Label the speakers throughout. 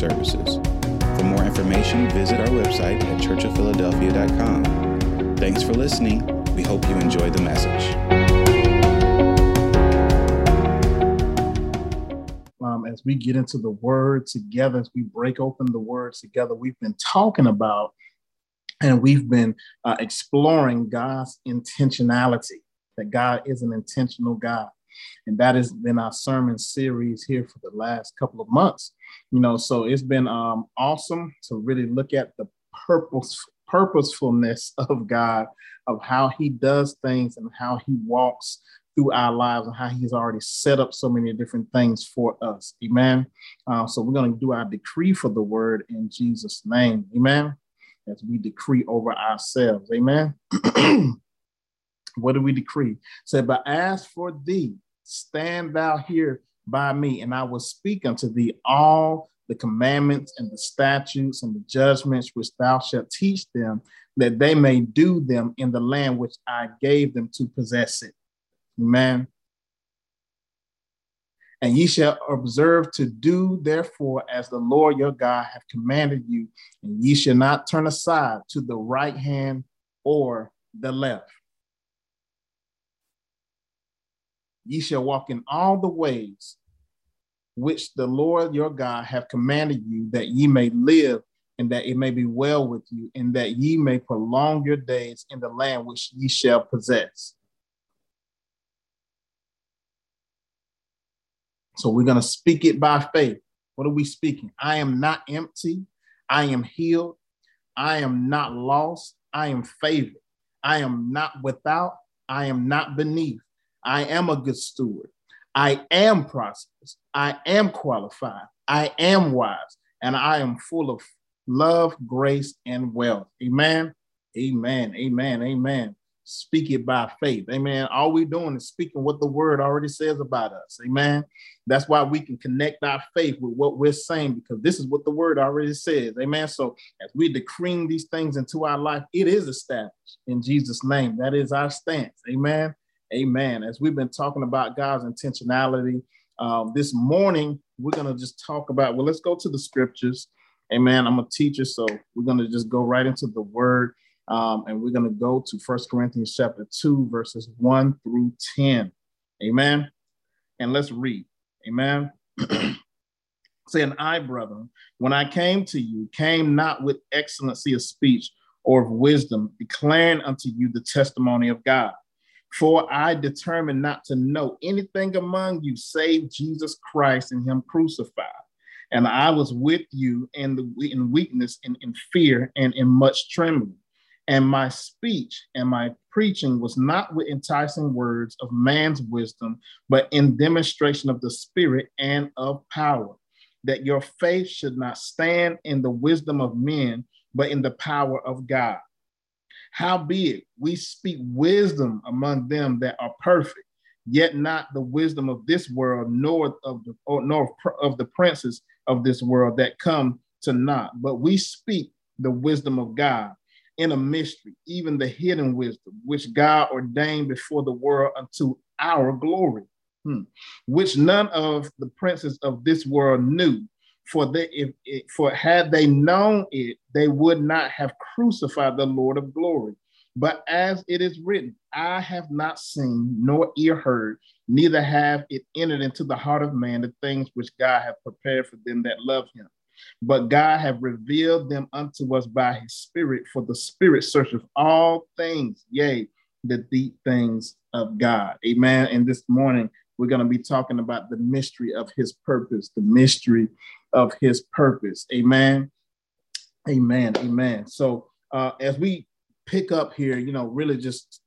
Speaker 1: services. For more information, visit our website at churchofphiladelphia.com. Thanks for listening. We hope you enjoy the message.
Speaker 2: Um, as we get into the word together, as we break open the word together, we've been talking about and we've been uh, exploring God's intentionality, that God is an intentional God. And that has been our sermon series here for the last couple of months. You know, so it's been um, awesome to really look at the purpose, purposefulness of God, of how he does things and how he walks through our lives and how he's already set up so many different things for us. Amen. Uh, so we're going to do our decree for the word in Jesus' name. Amen. As we decree over ourselves. Amen. what do we decree? Say, but as for thee, stand thou here by me, and I will speak unto thee all the commandments and the statutes and the judgments which thou shalt teach them, that they may do them in the land which I gave them to possess it. Amen. And ye shall observe to do therefore as the Lord your God hath commanded you, and ye shall not turn aside to the right hand or the left. Ye shall walk in all the ways which the Lord your God have commanded you, that ye may live and that it may be well with you, and that ye may prolong your days in the land which ye shall possess. So we're going to speak it by faith. What are we speaking? I am not empty. I am healed. I am not lost. I am favored. I am not without. I am not beneath. I am a good steward. I am prosperous. I am qualified. I am wise. And I am full of love, grace, and wealth. Amen. Amen. Amen. Amen speak it by faith. Amen. All we're doing is speaking what the word already says about us. Amen. That's why we can connect our faith with what we're saying because this is what the word already says. Amen. So as we're decreeing these things into our life, it is established in Jesus' name. That is our stance. Amen. Amen. As we've been talking about God's intentionality, um, this morning we're going to just talk about, well, let's go to the scriptures. Amen. I'm a teacher, so we're going to just go right into the word. Um, and we're going to go to First Corinthians chapter 2, verses 1 through 10. Amen. And let's read. Amen. Saying, I, brethren, when I came to you, came not with excellency of speech or of wisdom, declaring unto you the testimony of God. For I determined not to know anything among you save Jesus Christ and Him crucified. And I was with you in the in weakness and in fear and in much trembling. And my speech and my preaching was not with enticing words of man's wisdom, but in demonstration of the Spirit and of power, that your faith should not stand in the wisdom of men, but in the power of God. Howbeit, we speak wisdom among them that are perfect, yet not the wisdom of this world, nor of the, nor of the princes of this world that come to naught, but we speak the wisdom of God in a mystery, even the hidden wisdom, which God ordained before the world unto our glory, hmm. which none of the princes of this world knew. For if, if, for had they known it, they would not have crucified the Lord of glory. But as it is written, I have not seen nor ear heard, neither have it entered into the heart of man the things which God hath prepared for them that love him. But God hath revealed them unto us by his spirit, for the spirit searcheth all things, yea, the deep things of God. Amen. And this morning, we're going to be talking about the mystery of his purpose, the mystery of his purpose. Amen. Amen. Amen. So uh, as we pick up here, you know, really just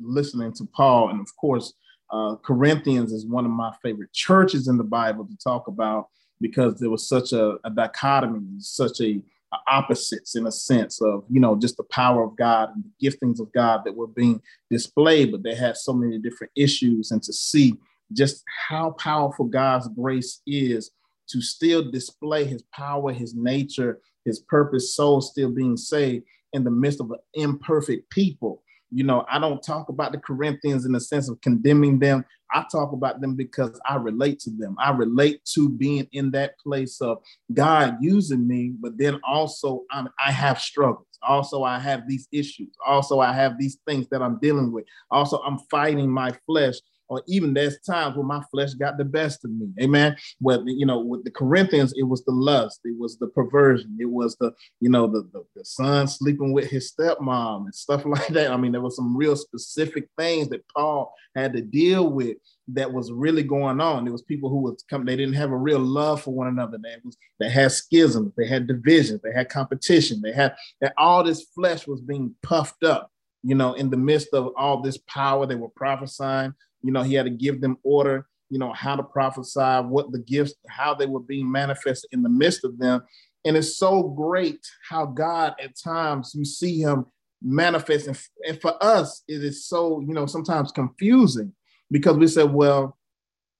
Speaker 2: listening to Paul, and of course, uh, Corinthians is one of my favorite churches in the Bible to talk about because there was such a, a dichotomy, such a, a, opposites in a sense of you know just the power of God and the giftings of God that were being displayed, but they had so many different issues, and to see just how powerful God's grace is to still display His power, His nature, His purpose, soul still being saved in the midst of an imperfect people. You know, I don't talk about the Corinthians in the sense of condemning them. I talk about them because I relate to them. I relate to being in that place of God using me, but then also I'm, I have struggles. Also, I have these issues. Also, I have these things that I'm dealing with. Also, I'm fighting my flesh or even there's times when my flesh got the best of me. Amen. Well, you know, with the Corinthians, it was the lust, it was the perversion, it was the, you know, the, the, the son sleeping with his stepmom and stuff like that. I mean, there was some real specific things that Paul had to deal with that was really going on. There was people who was come, they didn't have a real love for one another. They was they had schisms, they had divisions, they had competition, they had that all this flesh was being puffed up, you know, in the midst of all this power they were prophesying you know, he had to give them order, you know, how to prophesy, what the gifts, how they were being manifested in the midst of them. And it's so great how God at times you see him manifest. And, and for us, it is so, you know, sometimes confusing because we said, well,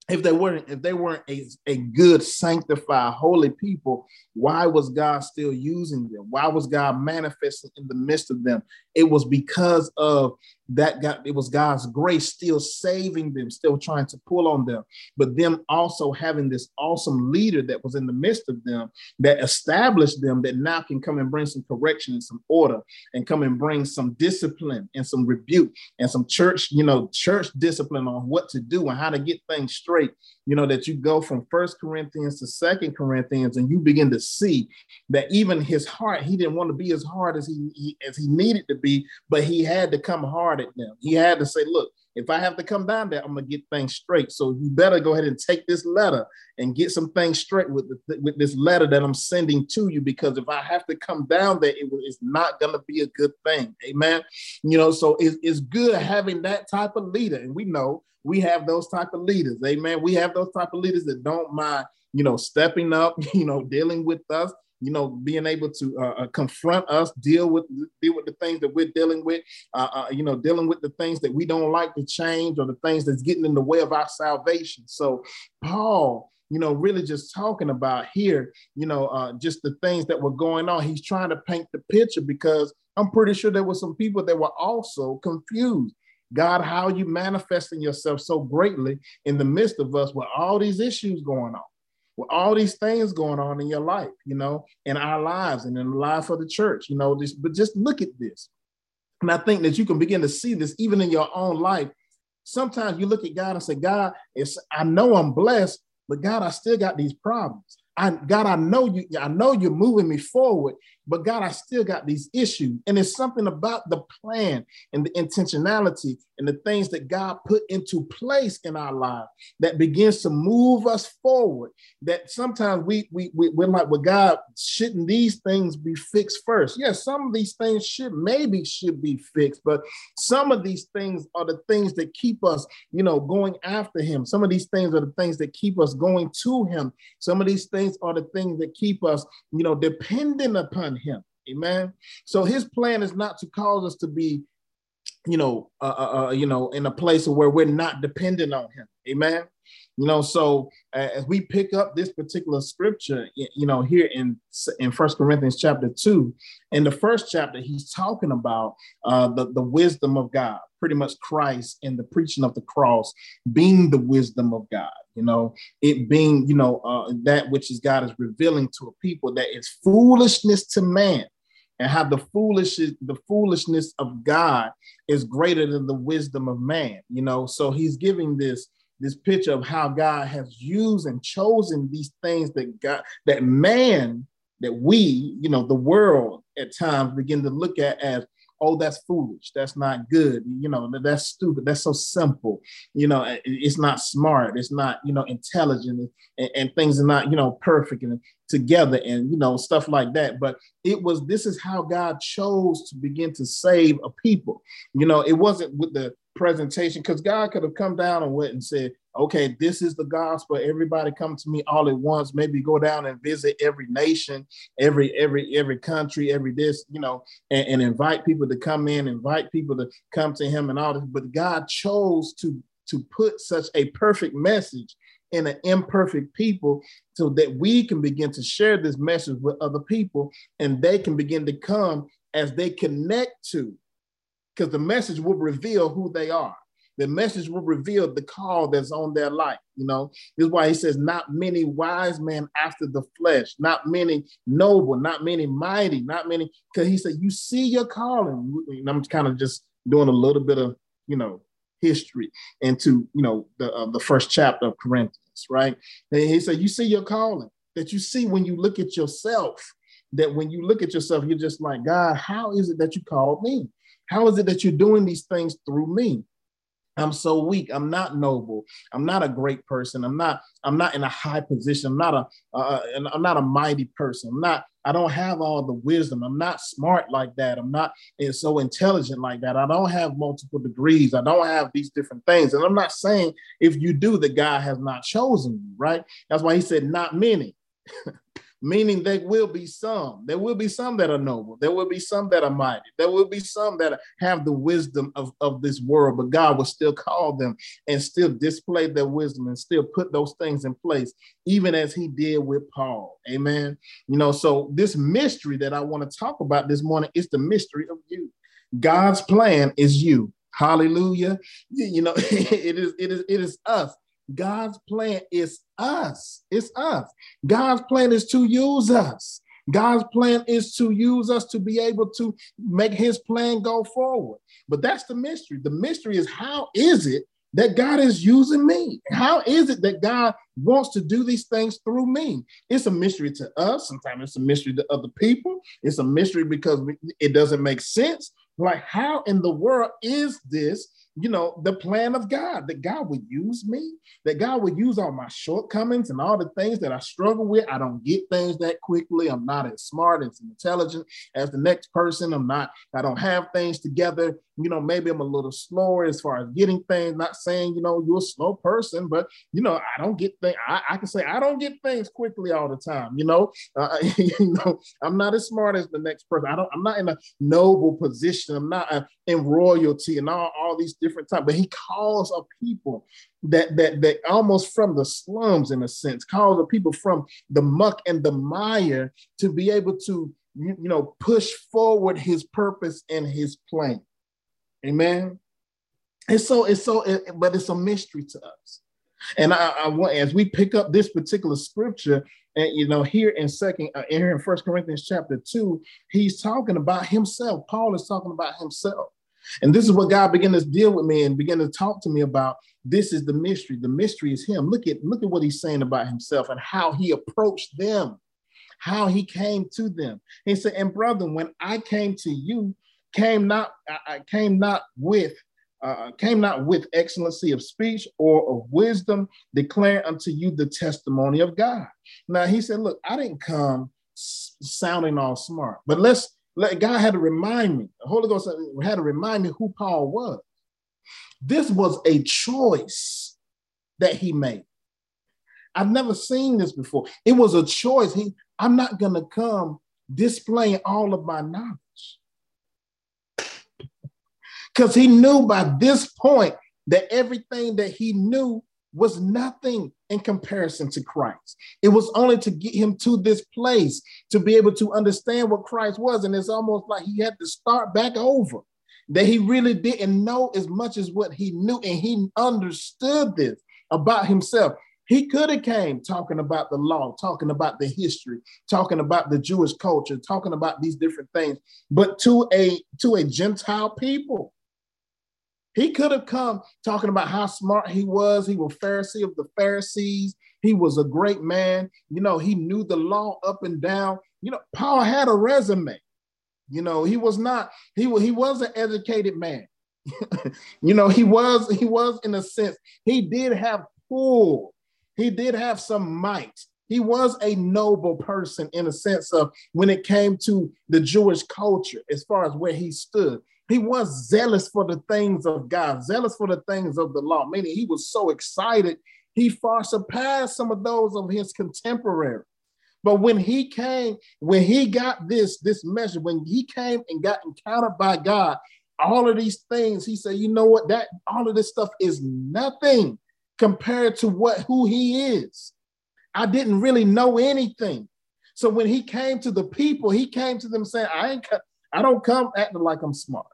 Speaker 2: if they weren't if they weren't a, a good sanctified holy people why was god still using them why was god manifesting in the midst of them it was because of that God, it was God's grace still saving them, still trying to pull on them, but them also having this awesome leader that was in the midst of them that established them that now can come and bring some correction and some order and come and bring some discipline and some rebuke and some church, you know, church discipline on what to do and how to get things straight. You know, that you go from First Corinthians to Second Corinthians and you begin to see that even his heart, he didn't want to be as hard as he, he as he needed to be, but he had to come hard at them. He had to say, look, if I have to come down there, I'm gonna get things straight. So you better go ahead and take this letter and get some things straight with the, with this letter that I'm sending to you. Because if I have to come down there, it, it's not gonna be a good thing. Amen. You know, so it's, it's good having that type of leader, and we know we have those type of leaders. Amen. We have those type of leaders that don't mind, you know, stepping up, you know, dealing with us you know, being able to uh, uh, confront us, deal with deal with the things that we're dealing with, uh, uh, you know, dealing with the things that we don't like to change or the things that's getting in the way of our salvation. So Paul, you know, really just talking about here, you know, uh, just the things that were going on. He's trying to paint the picture because I'm pretty sure there were some people that were also confused. God, how you manifesting yourself so greatly in the midst of us with all these issues going on? With all these things going on in your life, you know, in our lives and in the life of the church, you know, this, but just look at this. And I think that you can begin to see this even in your own life. Sometimes you look at God and say, God, it's I know I'm blessed, but God, I still got these problems. I God, I know you, I know you're moving me forward, but God, I still got these issues. And it's something about the plan and the intentionality and the things that God put into place in our life that begins to move us forward. That sometimes we, we, we we're like, well, God, shouldn't these things be fixed first? Yes, some of these things should maybe should be fixed, but some of these things are the things that keep us, you know, going after him. Some of these things are the things that keep us going to him. Some of these things are the things that keep us, you know, dependent upon him. Amen. So his plan is not to cause us to be, you know, uh, uh, uh, you know, in a place where we're not dependent on him. Amen. You know, so as we pick up this particular scripture, you know, here in in First Corinthians chapter two, in the first chapter, he's talking about uh, the the wisdom of God, pretty much Christ and the preaching of the cross being the wisdom of God you know, it being, you know, uh, that which is God is revealing to a people that is foolishness to man and how the foolish the foolishness of God is greater than the wisdom of man, you know. So he's giving this this picture of how God has used and chosen these things that God that man that we, you know, the world at times begin to look at as oh, that's foolish. That's not good. You know, that's stupid. That's so simple. You know, it's not smart. It's not, you know, intelligent and, and things are not, you know, perfect and together and, you know, stuff like that. But it was, this is how God chose to begin to save a people. You know, it wasn't with the presentation because God could have come down and went and said, okay, this is the gospel. Everybody come to me all at once. Maybe go down and visit every nation, every every every country, every this, you know, and, and invite people to come in, invite people to come to Him, and all this. But God chose to to put such a perfect message in an imperfect people so that we can begin to share this message with other people and they can begin to come as they connect to because the message will reveal who they are. The message will reveal the call that's on their life. You know, this is why he says, not many wise men after the flesh, not many noble, not many mighty, not many. Because he said, you see your calling. And I'm kind of just doing a little bit of, you know, history into, you know, the, uh, the first chapter of Corinthians, right? And he said, you see your calling that you see when you look at yourself, that when you look at yourself, you're just like, God, how is it that you called me? How is it that you're doing these things through me? I'm so weak. I'm not noble. I'm not a great person. I'm not. I'm not in a high position. I'm not a. Uh, I'm not a mighty person. I'm not. I don't have all the wisdom. I'm not smart like that. I'm not so intelligent like that. I don't have multiple degrees. I don't have these different things. And I'm not saying if you do, the God has not chosen you. Right. That's why He said not many. meaning there will be some. There will be some that are noble. There will be some that are mighty. There will be some that have the wisdom of, of this world, but God will still call them and still display their wisdom and still put those things in place, even as he did with Paul. Amen. You know, so this mystery that I want to talk about this morning is the mystery of you. God's plan is you. Hallelujah. You know, it is it is it is us. God's plan is us. It's us. God's plan is to use us. God's plan is to use us to be able to make his plan go forward. But that's the mystery. The mystery is how is it that God is using me? How is it that God wants to do these things through me? It's a mystery to us. Sometimes it's a mystery to other people. It's a mystery because it doesn't make sense. Like, how in the world is this you know, the plan of God, that God would use me, that God would use all my shortcomings and all the things that I struggle with. I don't get things that quickly. I'm not as smart, as intelligent as the next person. I'm not, I don't have things together. You know, maybe I'm a little slower as far as getting things, not saying, you know, you're a slow person, but, you know, I don't get things, I, I can say I don't get things quickly all the time, you know, uh, you know, I'm not as smart as the next person. I don't, I'm not in a noble position. I'm not uh, in royalty and all, all these types, but he calls a people that that that almost from the slums in a sense, calls a people from the muck and the mire to be able to you, know push forward his purpose and his plan. Amen. And so it's so, it, but it's a mystery to us. And I, I, want as we pick up this particular scripture, and you know, here in second, uh, here in First Corinthians chapter two, he's talking about himself. Paul is talking about himself. And this is what God began to deal with me and began to talk to me about. This is the mystery. The mystery is him. Look at look at what he's saying about himself and how he approached them, how he came to them. He said, "And brother, when I came to you, came not I came not with uh, came not with excellency of speech or of wisdom, declaring unto you the testimony of God." Now he said, "Look, I didn't come sounding all smart, but let's God had to remind me, the Holy Ghost had to remind me who Paul was. This was a choice that he made. I've never seen this before. It was a choice. He, I'm not going to come displaying all of my knowledge. Because he knew by this point that everything that he knew was nothing in comparison to Christ. It was only to get him to this place to be able to understand what Christ was. And it's almost like he had to start back over, that he really didn't know as much as what he knew. And he understood this about himself. He could have came talking about the law, talking about the history, talking about the Jewish culture, talking about these different things, but to a to a Gentile people he could have come talking about how smart he was. He was Pharisee of the Pharisees. He was a great man. You know, he knew the law up and down. You know, Paul had a resume. You know, he was not, he, he was an educated man. you know, he was, he was in a sense, he did have pull. He did have some might. He was a noble person in a sense of when it came to the Jewish culture, as far as where he stood. He was zealous for the things of God, zealous for the things of the law, meaning he was so excited, he far surpassed some of those of his contemporaries. But when he came, when he got this, this measure, when he came and got encountered by God, all of these things, he said, you know what, that all of this stuff is nothing compared to what who he is. I didn't really know anything. So when he came to the people, he came to them saying, I ain't I don't come acting like I'm smart.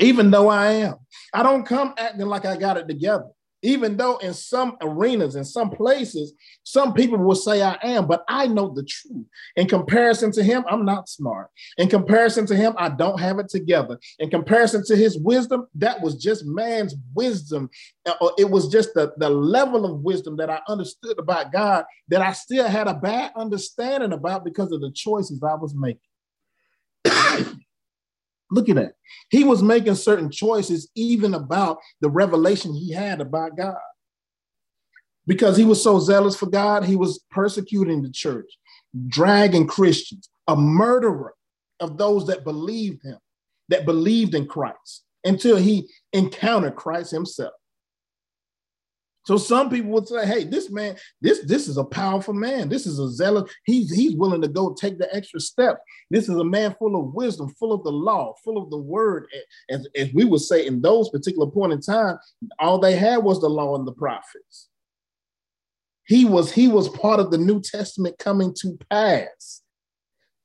Speaker 2: Even though I am. I don't come acting like I got it together even though in some arenas, in some places, some people will say I am, but I know the truth. In comparison to him, I'm not smart. In comparison to him, I don't have it together. In comparison to his wisdom, that was just man's wisdom. Uh, it was just the, the level of wisdom that I understood about God that I still had a bad understanding about because of the choices I was making. Look at that. He was making certain choices even about the revelation he had about God. Because he was so zealous for God, he was persecuting the church, dragging Christians, a murderer of those that believed him, that believed in Christ, until he encountered Christ himself. So some people would say, "Hey, this man, this this is a powerful man. This is a zealous. He's he's willing to go take the extra step. This is a man full of wisdom, full of the law, full of the word. As, as we would say in those particular point in time, all they had was the law and the prophets. He was he was part of the New Testament coming to pass.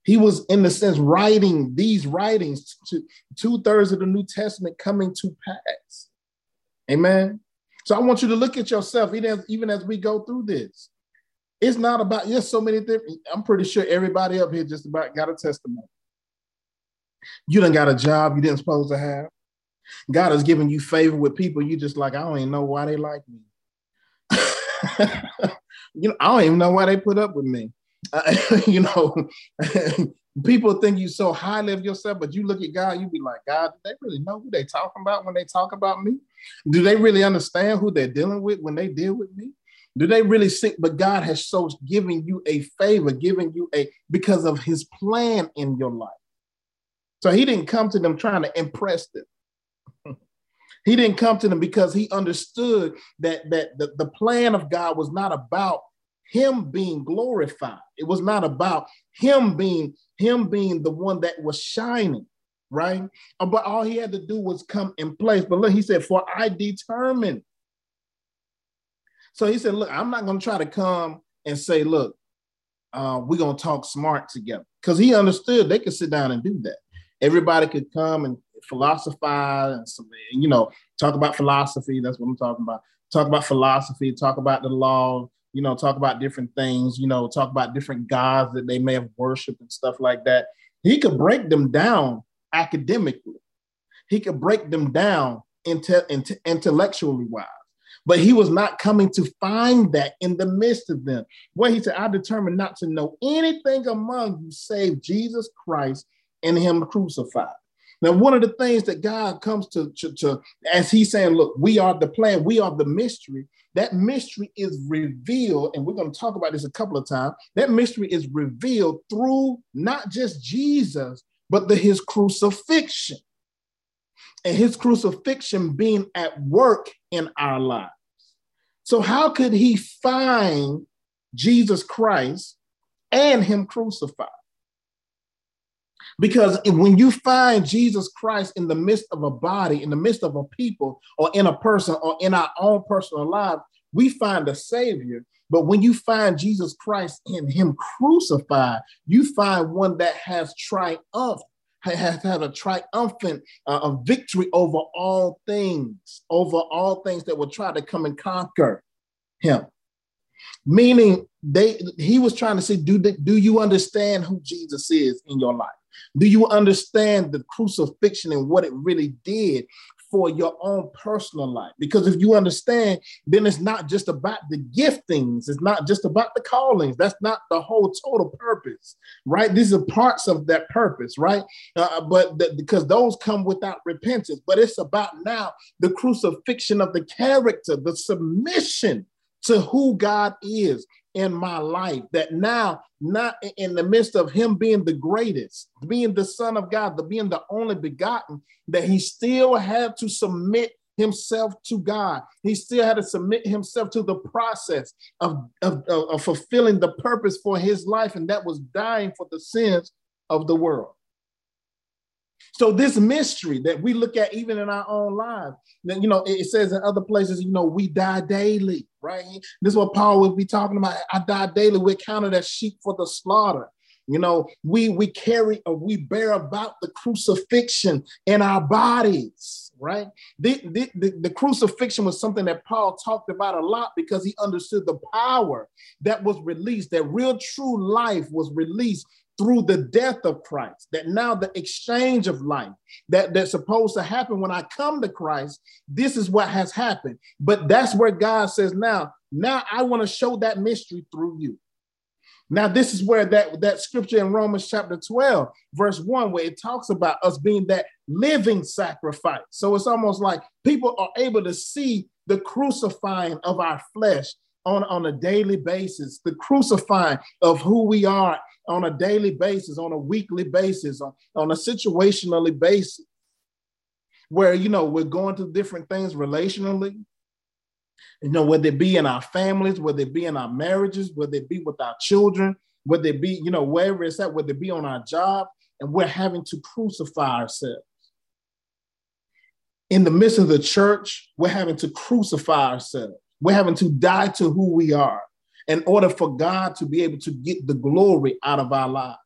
Speaker 2: He was, in the sense, writing these writings to two thirds of the New Testament coming to pass. Amen. So I want you to look at yourself, even as, even as we go through this. It's not about, there's so many different, I'm pretty sure everybody up here just about got a testimony. You done got a job you didn't supposed to have. God has given you favor with people. You just like, I don't even know why they like me. you know, I don't even know why they put up with me. Uh, you know, people think you so highly of yourself, but you look at God, you be like, God, do they really know who they talking about when they talk about me? Do they really understand who they're dealing with when they deal with me? Do they really see? But God has so given you a favor, giving you a because of his plan in your life. So he didn't come to them trying to impress them. he didn't come to them because he understood that, that the, the plan of God was not about him being glorified. It was not about him being him being the one that was shining, right? Uh, but all he had to do was come in place. But look, he said, "For I determined." So he said, "Look, I'm not going to try to come and say, look, uh, we're going to talk smart together," because he understood they could sit down and do that. Everybody could come and philosophize and some, you know, talk about philosophy. That's what I'm talking about. Talk about philosophy. Talk about the law you know, talk about different things, you know, talk about different gods that they may have worshiped and stuff like that. He could break them down academically. He could break them down inte- inte- intellectually wise. But he was not coming to find that in the midst of them. What he said, I determined not to know anything among you save Jesus Christ and him crucified. Now, one of the things that God comes to, to, to, as he's saying, look, we are the plan, we are the mystery. That mystery is revealed, and we're going to talk about this a couple of times. That mystery is revealed through not just Jesus, but the, his crucifixion. And his crucifixion being at work in our lives. So, how could he find Jesus Christ and him crucified? Because when you find Jesus Christ in the midst of a body, in the midst of a people, or in a person, or in our own personal life, we find a Savior. But when you find Jesus Christ in Him crucified, you find one that has triumphed, has had a triumphant uh, a victory over all things, over all things that will try to come and conquer Him. Meaning, they he was trying to say, do, do you understand who Jesus is in your life? Do you understand the crucifixion and what it really did for your own personal life? Because if you understand, then it's not just about the giftings, it's not just about the callings. That's not the whole total purpose, right? These are parts of that purpose, right? Uh, but the, because those come without repentance, but it's about now the crucifixion of the character, the submission to who God is in my life that now not in the midst of him being the greatest being the son of god the being the only begotten that he still had to submit himself to god. He still had to submit himself to the process of, of, of fulfilling the purpose for his life and that was dying for the sins of the world so this mystery that we look at even in our own lives, you know, it says in other places, you know, we die daily, right? This is what Paul would be talking about. I die daily. We're counted as sheep for the slaughter. You know, we we carry or we bear about the crucifixion in our bodies, right? The, the, the, the crucifixion was something that Paul talked about a lot because he understood the power that was released, that real true life was released through the death of Christ, that now the exchange of life that, that's supposed to happen when I come to Christ, this is what has happened. But that's where God says, now, now I want to show that mystery through you. Now, this is where that, that scripture in Romans chapter 12, verse 1, where it talks about us being that living sacrifice. So it's almost like people are able to see the crucifying of our flesh on, on a daily basis, the crucifying of who we are on a daily basis, on a weekly basis, on, on a situationally basis, where, you know, we're going through different things relationally, you know, whether it be in our families, whether it be in our marriages, whether it be with our children, whether it be, you know, wherever it's at, whether it be on our job, and we're having to crucify ourselves. In the midst of the church, we're having to crucify ourselves. We're having to die to who we are in order for God to be able to get the glory out of our lives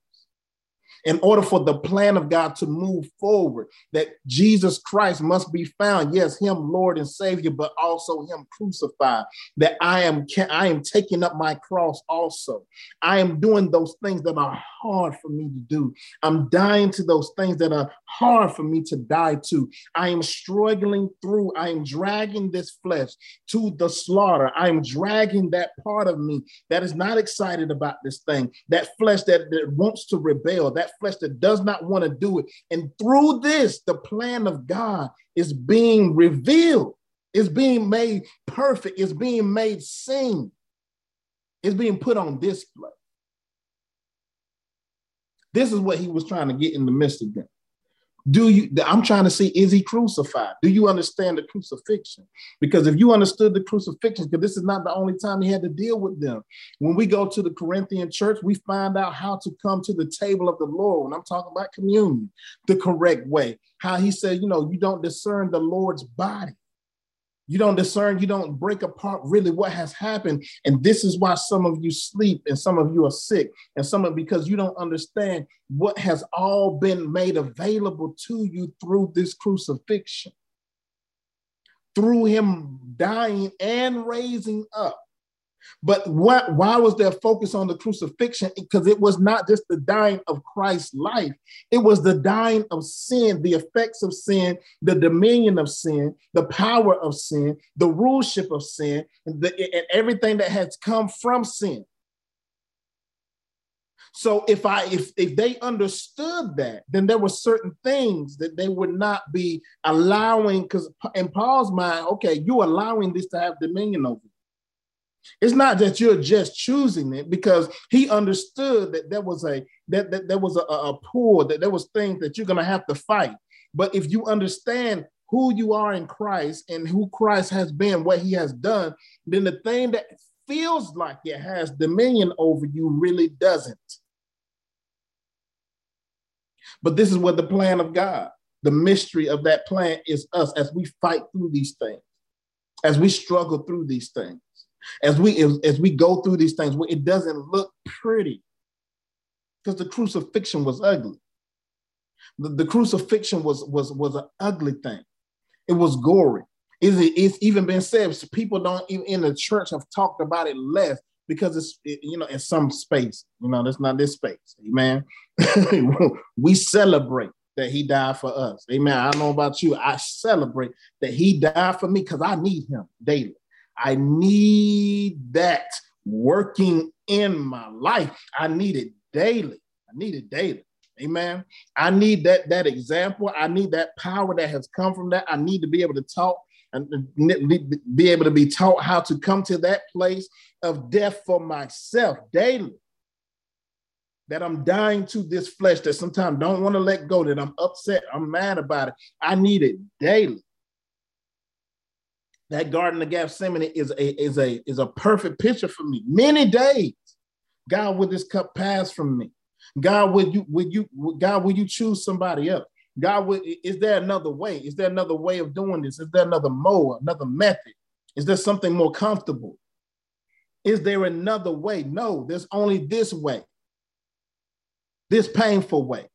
Speaker 2: in order for the plan of God to move forward, that Jesus Christ must be found. Yes, Him, Lord and Savior, but also Him crucified. That I am, I am taking up my cross also. I am doing those things that are hard for me to do. I'm dying to those things that are hard for me to die to. I am struggling through, I am dragging this flesh to the slaughter. I am dragging that part of me that is not excited about this thing, that flesh that, that wants to rebel, that flesh that does not want to do it. And through this, the plan of God is being revealed, is being made perfect, is being made seen, is being put on display. This is what he was trying to get in the midst of them. Do you, I'm trying to see, is he crucified? Do you understand the crucifixion? Because if you understood the crucifixion, because this is not the only time he had to deal with them. When we go to the Corinthian church, we find out how to come to the table of the Lord. When I'm talking about communion, the correct way, how he said, you know, you don't discern the Lord's body. You don't discern, you don't break apart really what has happened. And this is why some of you sleep and some of you are sick, and some of because you don't understand what has all been made available to you through this crucifixion, through him dying and raising up. But what, why was there focus on the crucifixion? Because it was not just the dying of Christ's life, it was the dying of sin, the effects of sin, the dominion of sin, the power of sin, the ruleship of sin, and, the, and everything that has come from sin. So if I if if they understood that, then there were certain things that they would not be allowing, because in Paul's mind, okay, you're allowing this to have dominion over you. It's not that you're just choosing it because he understood that there was a that, that there was a, a poor, that there was things that you're gonna have to fight. But if you understand who you are in Christ and who Christ has been, what he has done, then the thing that feels like it has dominion over you really doesn't. But this is what the plan of God, the mystery of that plan is us as we fight through these things, as we struggle through these things as we as, as we go through these things it doesn't look pretty. Because the crucifixion was ugly. The, the crucifixion was was was an ugly thing. It was gory. Is it, it's even been said people don't even in the church have talked about it less because it's it, you know in some space you know that's not this space. Amen. We celebrate that he died for us. Amen. I don't know about you. I celebrate that he died for me because i need him daily I need that working in my life. I need it daily. I need it daily. Amen. I need that that example. I need that power that has come from that. I need to be able to talk and be able to be taught how to come to that place of death for myself daily. That I'm dying to this flesh that sometimes don't want to let go, that I'm upset, I'm mad about it. I need it daily that Garden of Gethsemane is a is a is a perfect picture for me. Many days, God, would this cup pass from me? God, would you would you God, will you choose somebody else? God, would, is there another way? Is there another way of doing this? Is there another mode, another method? Is there something more comfortable? Is there another way? No, there's only this way. this painful way.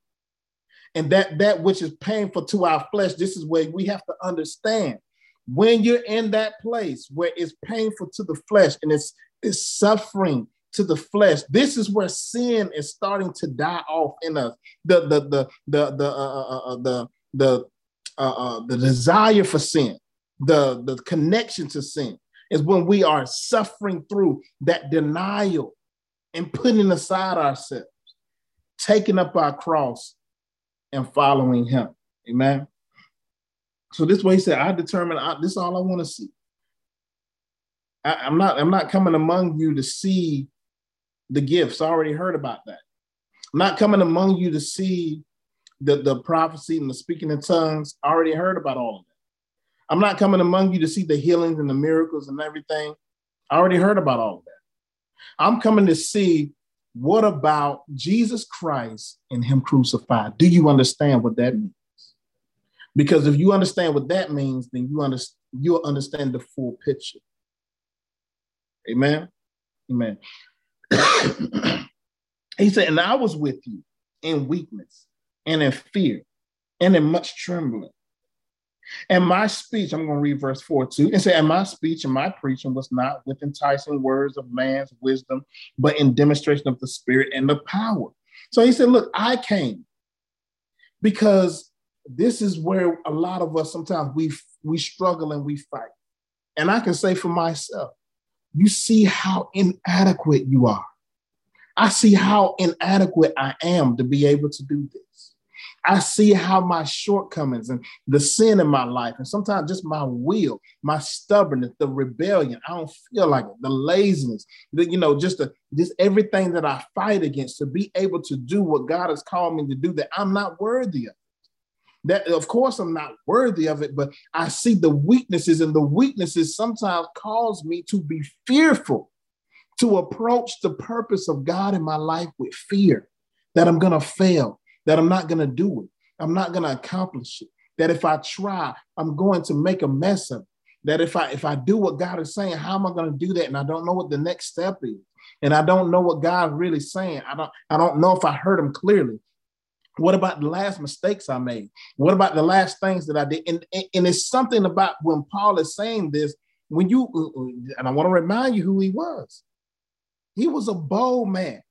Speaker 2: And that that which is painful to our flesh, this is where we have to understand. When you're in that place where it's painful to the flesh and it's, it's suffering to the flesh, this is where sin is starting to die off in us. The the the the the uh, uh, uh the the uh, uh, the desire for sin, the the connection to sin is when we are suffering through that denial and putting aside ourselves, taking up our cross and following him. Amen. So this way he said, I determine I, this is all I want to see. I, am not, I'm not coming among you to see the gifts. I already heard about that. I'm not coming among you to see the, the prophecy and the speaking in tongues. I already heard about all of that. I'm not coming among you to see the healings and the miracles and everything. I already heard about all of that. I'm coming to see what about Jesus Christ and Him crucified? Do you understand what that means? Because if you understand what that means, then you understand you'll understand the full picture. Amen. Amen. he said, and I was with you in weakness and in fear and in much trembling. And my speech, I'm going to read verse 4 too, and say, And my speech and my preaching was not with enticing words of man's wisdom, but in demonstration of the spirit and the power. So he said, Look, I came because this is where a lot of us sometimes we we struggle and we fight. And I can say for myself, you see how inadequate you are. I see how inadequate I am to be able to do this. I see how my shortcomings and the sin in my life, and sometimes just my will, my stubbornness, the rebellion, I don't feel like it, the laziness, the, you know, just the, just everything that I fight against to be able to do what God has called me to do that I'm not worthy of. That of course I'm not worthy of it, but I see the weaknesses, and the weaknesses sometimes cause me to be fearful to approach the purpose of God in my life with fear that I'm going to fail, that I'm not going to do it. I'm not going to accomplish it. That if I try, I'm going to make a mess of it. That if I if I do what God is saying, how am I going to do that? And I don't know what the next step is. And I don't know what God's really saying. I don't I don't know if I heard him clearly. What about the last mistakes I made? What about the last things that I did? And, and, and it's something about when Paul is saying this, when you, uh, uh, and I want to remind you who he was. He was a bold man.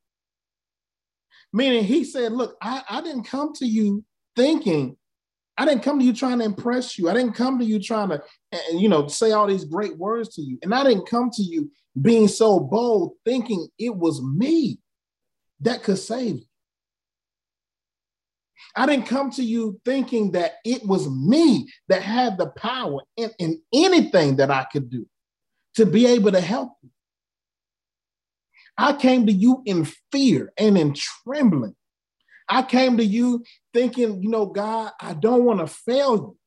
Speaker 2: Meaning he said, Look, I, I didn't come to you thinking, I didn't come to you trying to impress you. I didn't come to you trying to, you know, say all these great words to you. And I didn't come to you being so bold, thinking it was me that could save you. I didn't come to you thinking that it was me that had the power in, in anything that I could do to be able to help you. I came to you in fear and in trembling. I came to you thinking, you know, God, I don't want to fail you.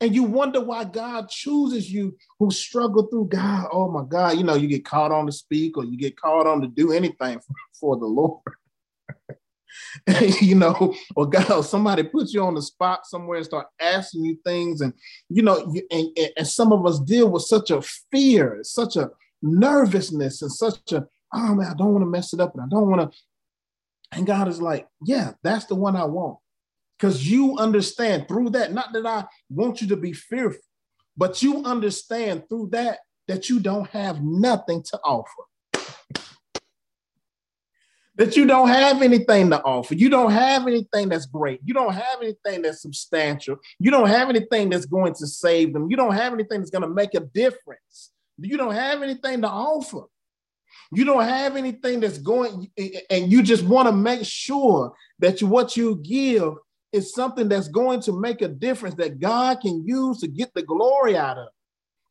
Speaker 2: And you wonder why God chooses you who struggle through God. Oh my God, you know, you get called on to speak or you get called on to do anything for, for the Lord. you know, or God, somebody puts you on the spot somewhere and start asking you things. And, you know, you, and, and some of us deal with such a fear, such a nervousness, and such a oh man, I don't want to mess it up and I don't want to. And God is like, yeah, that's the one I want. Because you understand through that, not that I want you to be fearful, but you understand through that that you don't have nothing to offer. That you don't have anything to offer. You don't have anything that's great. You don't have anything that's substantial. You don't have anything that's going to save them. You don't have anything that's going to make a difference. You don't have anything to offer you don't have anything that's going, and you just want to make sure that you, what you give is something that's going to make a difference that God can use to get the glory out of.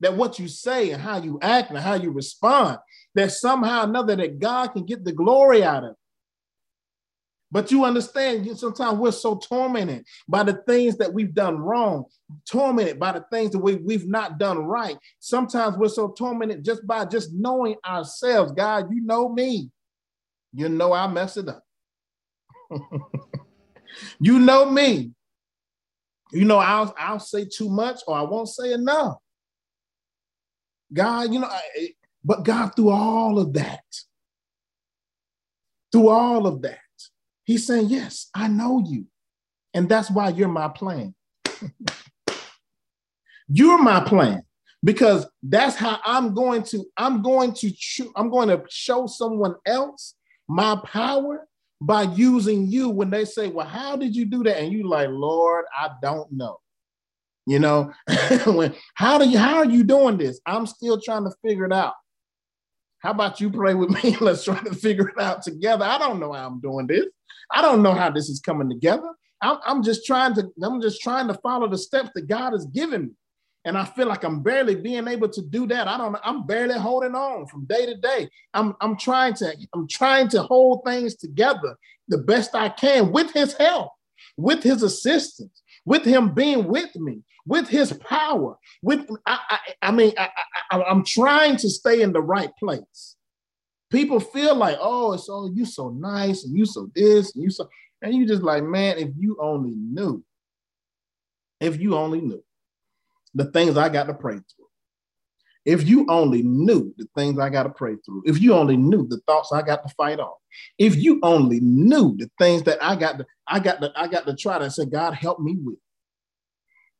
Speaker 2: That what you say and how you act and how you respond, that somehow or another that God can get the glory out of. But you understand, sometimes we're so tormented by the things that we've done wrong, tormented by the things that we, we've not done right. Sometimes we're so tormented just by just knowing ourselves. God, you know me. You know I mess it up. you know me. You know, I'll, I'll say too much or I won't say enough. God, you know, I, but God, through all of that, through all of that, He's saying, Yes, I know you. And that's why you're my plan. you're my plan because that's how I'm going to I'm going to I'm going to show someone else my power by using you when they say, "Well, how did you do that?" and you like, "Lord, I don't know." You know, when how do you how are you doing this? I'm still trying to figure it out. How about you pray with me? Let's try to figure it out together. I don't know how I'm doing this. I don't know how this is coming together. I'm, I'm just trying to, I'm just trying to follow the steps that God has given me. And I feel like I'm barely being able to do that. I don't I'm barely holding on from day to day. I'm, I'm trying to, I'm trying to hold things together the best I can with his help, with his assistance, with him being with me, with his power. With I, I, I mean, I, I, I'm trying to stay in the right place. People feel like, oh, it's oh, you so nice and you so this and you so, and you just like, man, if you only knew, if you only knew the things I got to pray through. If you only knew the things I got to pray through, if you only knew the thoughts I got to fight off, if you only knew the things that I got to, I got to, I got to try to say, God, help me with.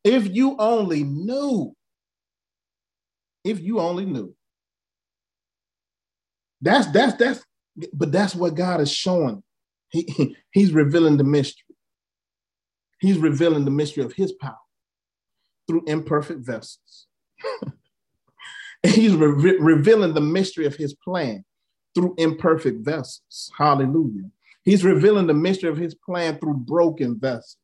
Speaker 2: If you only knew, if you only knew. That's that's that's but that's what God is showing. He, he he's revealing the mystery. He's revealing the mystery of his power through imperfect vessels. He's re- revealing the mystery of his plan through imperfect vessels. Hallelujah. He's revealing the mystery of his plan through broken vessels.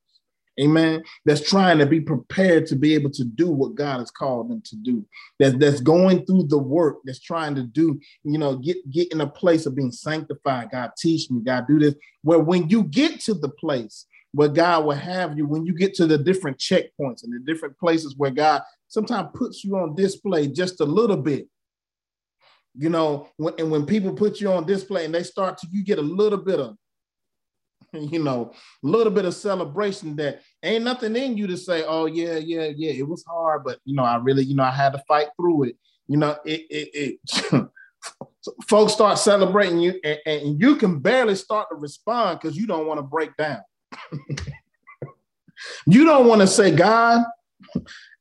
Speaker 2: Amen. That's trying to be prepared to be able to do what God has called them to do. That's that's going through the work. That's trying to do, you know, get get in a place of being sanctified. God teach me. God do this. Where when you get to the place where God will have you when you get to the different checkpoints and the different places where God sometimes puts you on display just a little bit. You know, when, and when people put you on display and they start to, you get a little bit of, you know, a little bit of celebration that ain't nothing in you to say, oh, yeah, yeah, yeah, it was hard, but, you know, I really, you know, I had to fight through it. You know, it, it, it folks start celebrating you and, and you can barely start to respond because you don't want to break down you don't want to say God.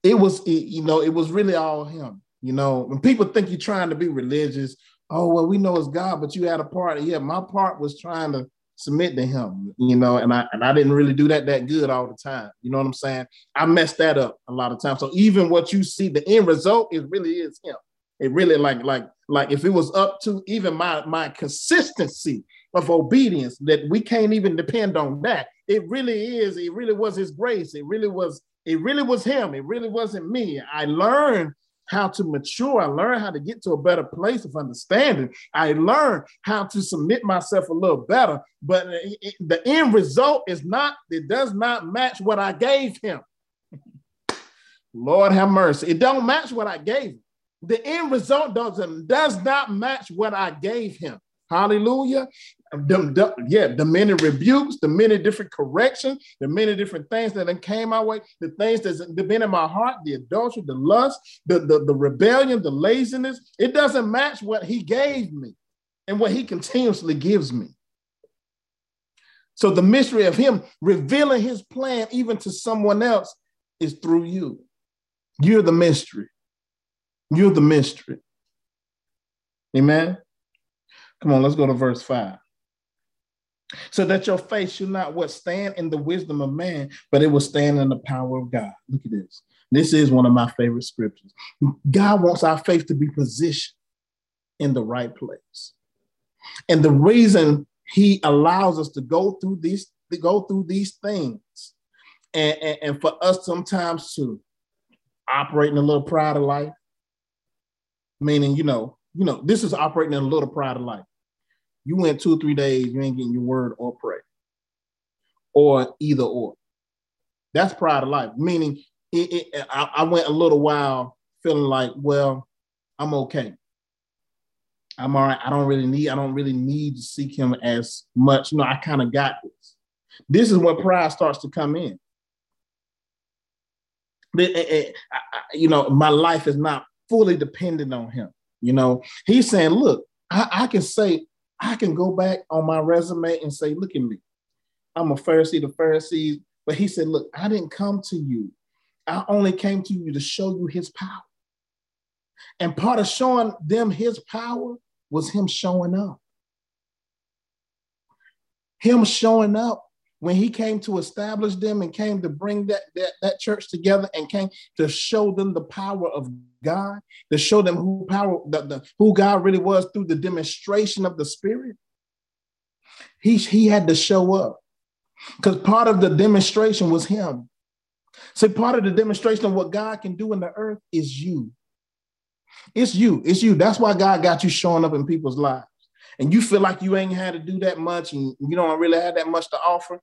Speaker 2: It was, you know, it was really all him. You know, when people think you're trying to be religious, oh well, we know it's God, but you had a part. Yeah, my part was trying to submit to him, you know, and I and I didn't really do that that good all the time. You know what I'm saying? I messed that up a lot of times. So even what you see, the end result, it really is him. It really like like like if it was up to even my my consistency of obedience that we can't even depend on that it really is. It really was His grace. It really was. It really was Him. It really wasn't me. I learned how to mature. I learned how to get to a better place of understanding. I learned how to submit myself a little better. But the end result is not. It does not match what I gave Him. Lord have mercy. It don't match what I gave him. The end result doesn't does not match what I gave him. Hallelujah yeah, the many rebukes, the many different corrections, the many different things that then came my way, the things that's been in my heart, the adultery, the lust, the, the, the rebellion, the laziness, it doesn't match what he gave me and what he continuously gives me. So the mystery of him revealing his plan even to someone else is through you. You're the mystery. You're the mystery. Amen. Come on, let's go to verse 5 so that your faith should not withstand in the wisdom of man, but it will stand in the power of God. Look at this. This is one of my favorite scriptures. God wants our faith to be positioned in the right place. And the reason he allows us to go through these to go through these things and, and, and for us sometimes to operate in a little pride of life, meaning, you know, you know, this is operating in a little pride of life you went two or three days, you ain't getting your word or pray, or either or. That's pride of life. Meaning, it, it, I, I went a little while feeling like, well, I'm okay. I'm all right. I don't really need. I don't really need to seek Him as much. No, I kind of got this. This is when pride starts to come in. But, eh, eh, you know, my life is not fully dependent on Him. You know, He's saying, look, I, I can say I can go back on my resume and say, look at me. I'm a Pharisee, the Pharisees. But he said, Look, I didn't come to you. I only came to you to show you his power. And part of showing them his power was him showing up. Him showing up when he came to establish them and came to bring that, that, that church together and came to show them the power of God, to show them who power the, the, who God really was through the demonstration of the Spirit. He, he had to show up because part of the demonstration was him. So part of the demonstration of what God can do in the earth is you. It's you. It's you. That's why God got you showing up in people's lives. And you feel like you ain't had to do that much and you don't really have that much to offer.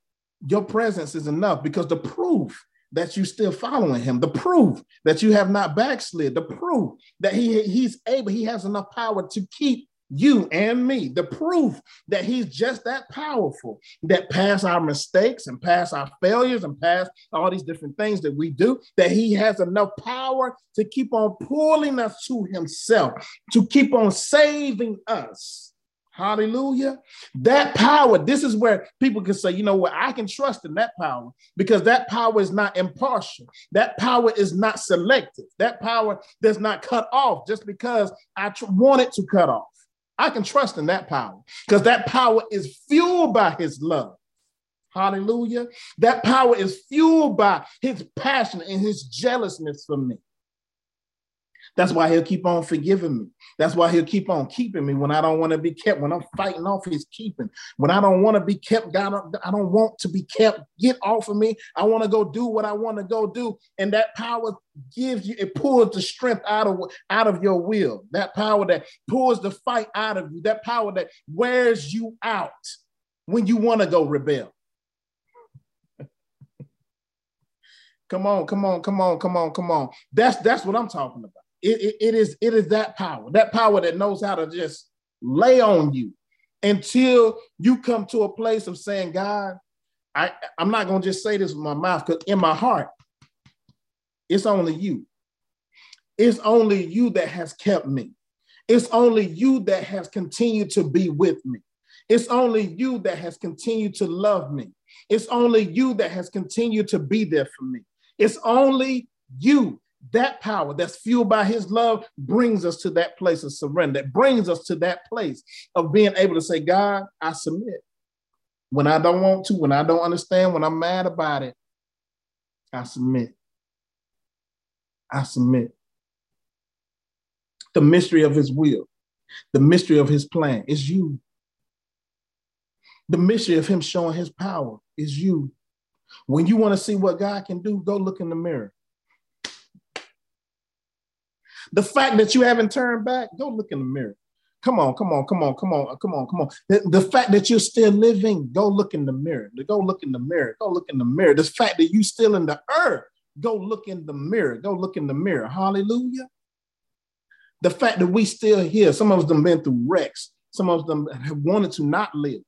Speaker 2: Your presence is enough because the proof that you're still following him, the proof that you have not backslid, the proof that he, he's able, he has enough power to keep you and me, the proof that he's just that powerful, that past our mistakes and past our failures and past all these different things that we do, that he has enough power to keep on pulling us to himself, to keep on saving us. Hallelujah. That power, this is where people can say, you know what, I can trust in that power because that power is not impartial. That power is not selective. That power does not cut off just because I tr- want it to cut off. I can trust in that power because that power is fueled by his love. Hallelujah. That power is fueled by his passion and his jealousness for me. That's why he'll keep on forgiving me. That's why he'll keep on keeping me when I don't want to be kept. When I'm fighting off his keeping. When I don't want to be kept, God, I don't want to be kept. Get off of me. I want to go do what I want to go do. And that power gives you, it pulls the strength out of out of your will. That power that pulls the fight out of you. That power that wears you out when you want to go rebel. come on, come on, come on, come on, come on. That's that's what I'm talking about. It, it, it is it is that power, that power that knows how to just lay on you until you come to a place of saying, God, I, I'm not gonna just say this with my mouth, because in my heart, it's only you. It's only you that has kept me. It's only you that has continued to be with me. It's only you that has continued to love me. It's only you that has continued to be there for me. It's only you that power that's fueled by his love brings us to that place of surrender. That brings us to that place of being able to say, God, I submit. When I don't want to, when I don't understand, when I'm mad about it, I submit. I submit. The mystery of his will, the mystery of his plan is you. The mystery of him showing his power is you. When you want to see what God can do, go look in the mirror. The fact that you haven't turned back, go look in the mirror. Come on, come on, come on, come on, come on, come on. The, the, fact that you're still living, go look in the mirror. Go look in the mirror. Go look in the mirror. The fact that you're still in the earth, go look in the mirror. Go look in the mirror. Hallelujah. The fact that we still here, some of us them been through wrecks. Some of them have wanted to not live,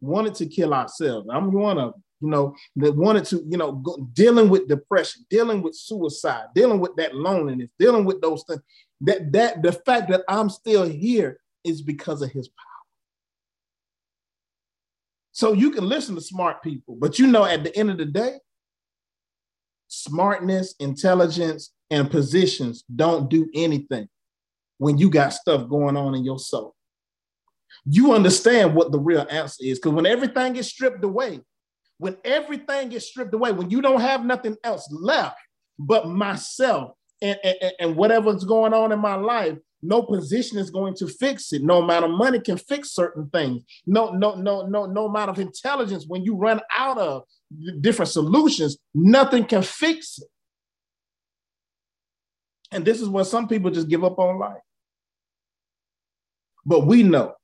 Speaker 2: wanted to kill ourselves. I'm one of them you know, that wanted to, you know, go, dealing with depression, dealing with suicide, dealing with that loneliness, dealing with those things. That that the fact that I'm still here is because of his power. So you can listen to smart people, but you know, at the end of the day, smartness, intelligence, and positions don't do anything when you got stuff going on in your soul. You understand what the real answer is because when everything gets stripped away, when everything gets stripped away, when you don't have nothing else left but myself and, and, and whatever's going on in my life, no position is going to fix it. No amount of money can fix certain things. No, no, no, no, no amount of intelligence. When you run out of different solutions, nothing can fix it. And this is where some people just give up on life. But we know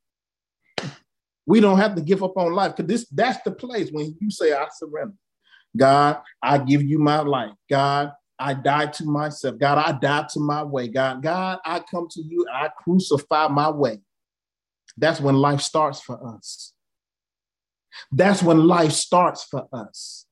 Speaker 2: we don't have to give up on life because this that's the place when you say, I surrender. God, I give you my life. God, I die to myself. God, I die to my way. God, God, I come to you. I crucify my way. That's when life starts for us. That's when life starts for us.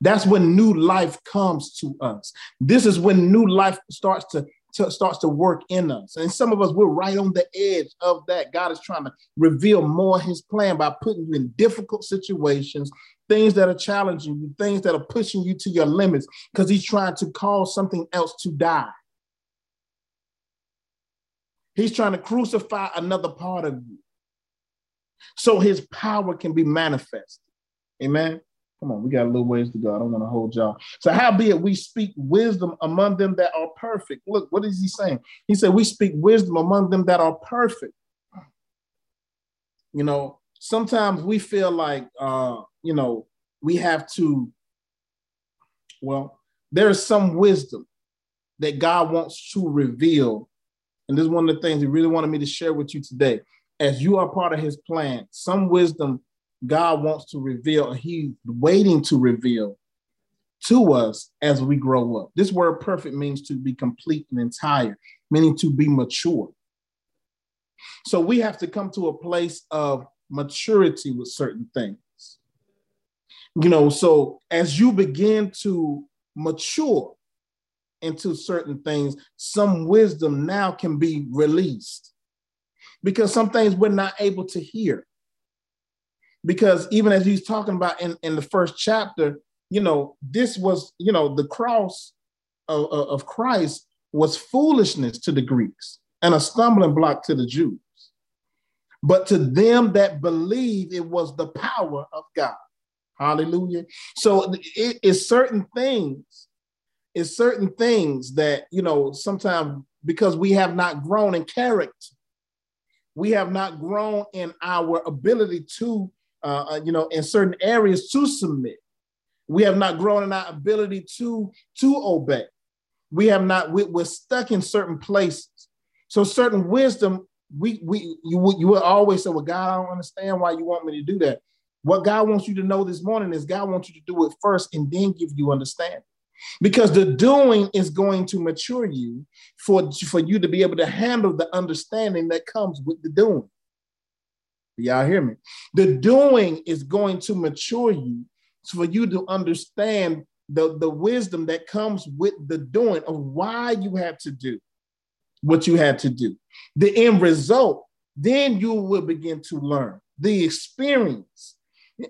Speaker 2: That's when new life comes to us. This is when new life starts to starts to work in us. And some of us, we're right on the edge of that. God is trying to reveal more his plan by putting you in difficult situations, things that are challenging you, things that are pushing you to your limits, because he's trying to cause something else to die. He's trying to crucify another part of you so his power can be manifested. Amen. Come on, we got a little ways to go. I don't want to hold y'all. So, how be it we speak wisdom among them that are perfect? Look, what is he saying? He said, We speak wisdom among them that are perfect. You know, sometimes we feel like, uh, you know, we have to, well, there is some wisdom that God wants to reveal. And this is one of the things he really wanted me to share with you today. As you are part of his plan, some wisdom God wants to reveal, He's waiting to reveal to us as we grow up. This word perfect means to be complete and entire, meaning to be mature. So we have to come to a place of maturity with certain things. You know, so as you begin to mature into certain things, some wisdom now can be released because some things we're not able to hear because even as he's talking about in, in the first chapter, you know, this was, you know, the cross of, of Christ was foolishness to the Greeks and a stumbling block to the Jews. But to them that believe, it was the power of God. Hallelujah. So it is certain things, it's certain things that, you know, sometimes because we have not grown in character, we have not grown in our ability to uh, uh, you know, in certain areas to submit. We have not grown in our ability to, to obey. We have not, we, we're stuck in certain places. So certain wisdom, we, we you, you will always say, well, God, I don't understand why you want me to do that. What God wants you to know this morning is God wants you to do it first and then give you understanding because the doing is going to mature you for, for you to be able to handle the understanding that comes with the doing. Y'all hear me? The doing is going to mature you for you to understand the, the wisdom that comes with the doing of why you had to do what you had to do. The end result, then you will begin to learn the experience.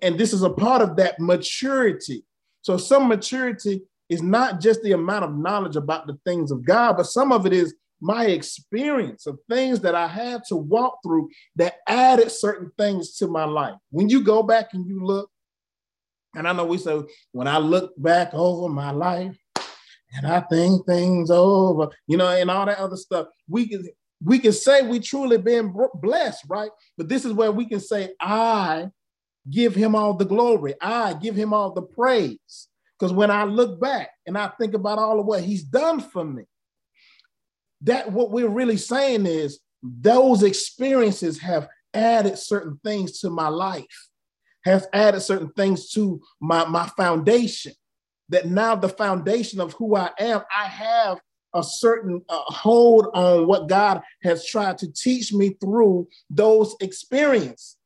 Speaker 2: And this is a part of that maturity. So, some maturity is not just the amount of knowledge about the things of God, but some of it is my experience of things that I had to walk through that added certain things to my life. When you go back and you look, and I know we say, when I look back over my life and I think things over, you know, and all that other stuff, we can we can say we truly been blessed, right? But this is where we can say, I give him all the glory, I give him all the praise. Because when I look back and I think about all of what he's done for me, that what we're really saying is those experiences have added certain things to my life, have added certain things to my, my foundation. That now the foundation of who I am, I have a certain uh, hold on what God has tried to teach me through those experiences.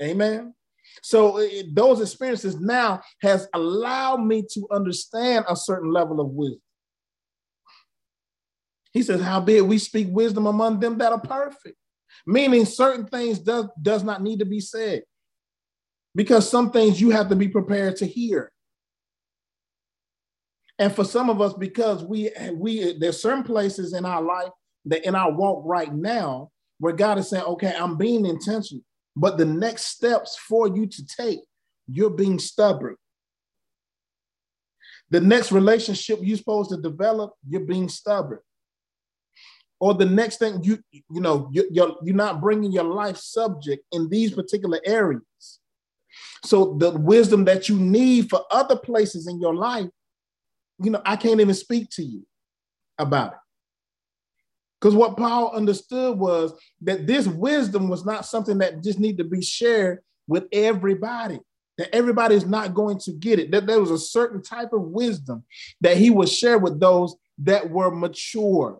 Speaker 2: Amen. So it, those experiences now has allowed me to understand a certain level of wisdom. He says, How Howbeit we speak wisdom among them that are perfect, meaning certain things does, does not need to be said because some things you have to be prepared to hear. And for some of us, because we we there's certain places in our life that in our walk right now where God is saying, okay, I'm being intentional, but the next steps for you to take, you're being stubborn. The next relationship you're supposed to develop, you're being stubborn or the next thing you you know you, you're, you're not bringing your life subject in these particular areas. So the wisdom that you need for other places in your life you know i can't even speak to you about it. Because what paul understood was that this wisdom was not something that just need to be shared with everybody that everybody is not going to get it. That there was a certain type of wisdom that he would share with those that were mature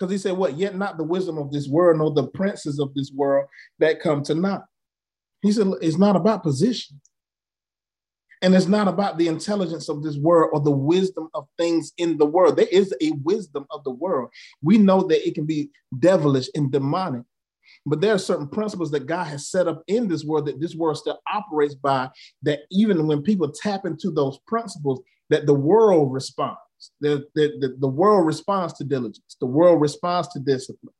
Speaker 2: Because he said, What? Yet not the wisdom of this world, nor the princes of this world that come to naught. He said, It's not about position. And it's not about the intelligence of this world or the wisdom of things in the world. There is a wisdom of the world. We know that it can be devilish and demonic. But there are certain principles that God has set up in this world that this world still operates by. That even when people tap into those principles, that the world responds. The, the, the, the world responds to diligence. The world responds to discipline.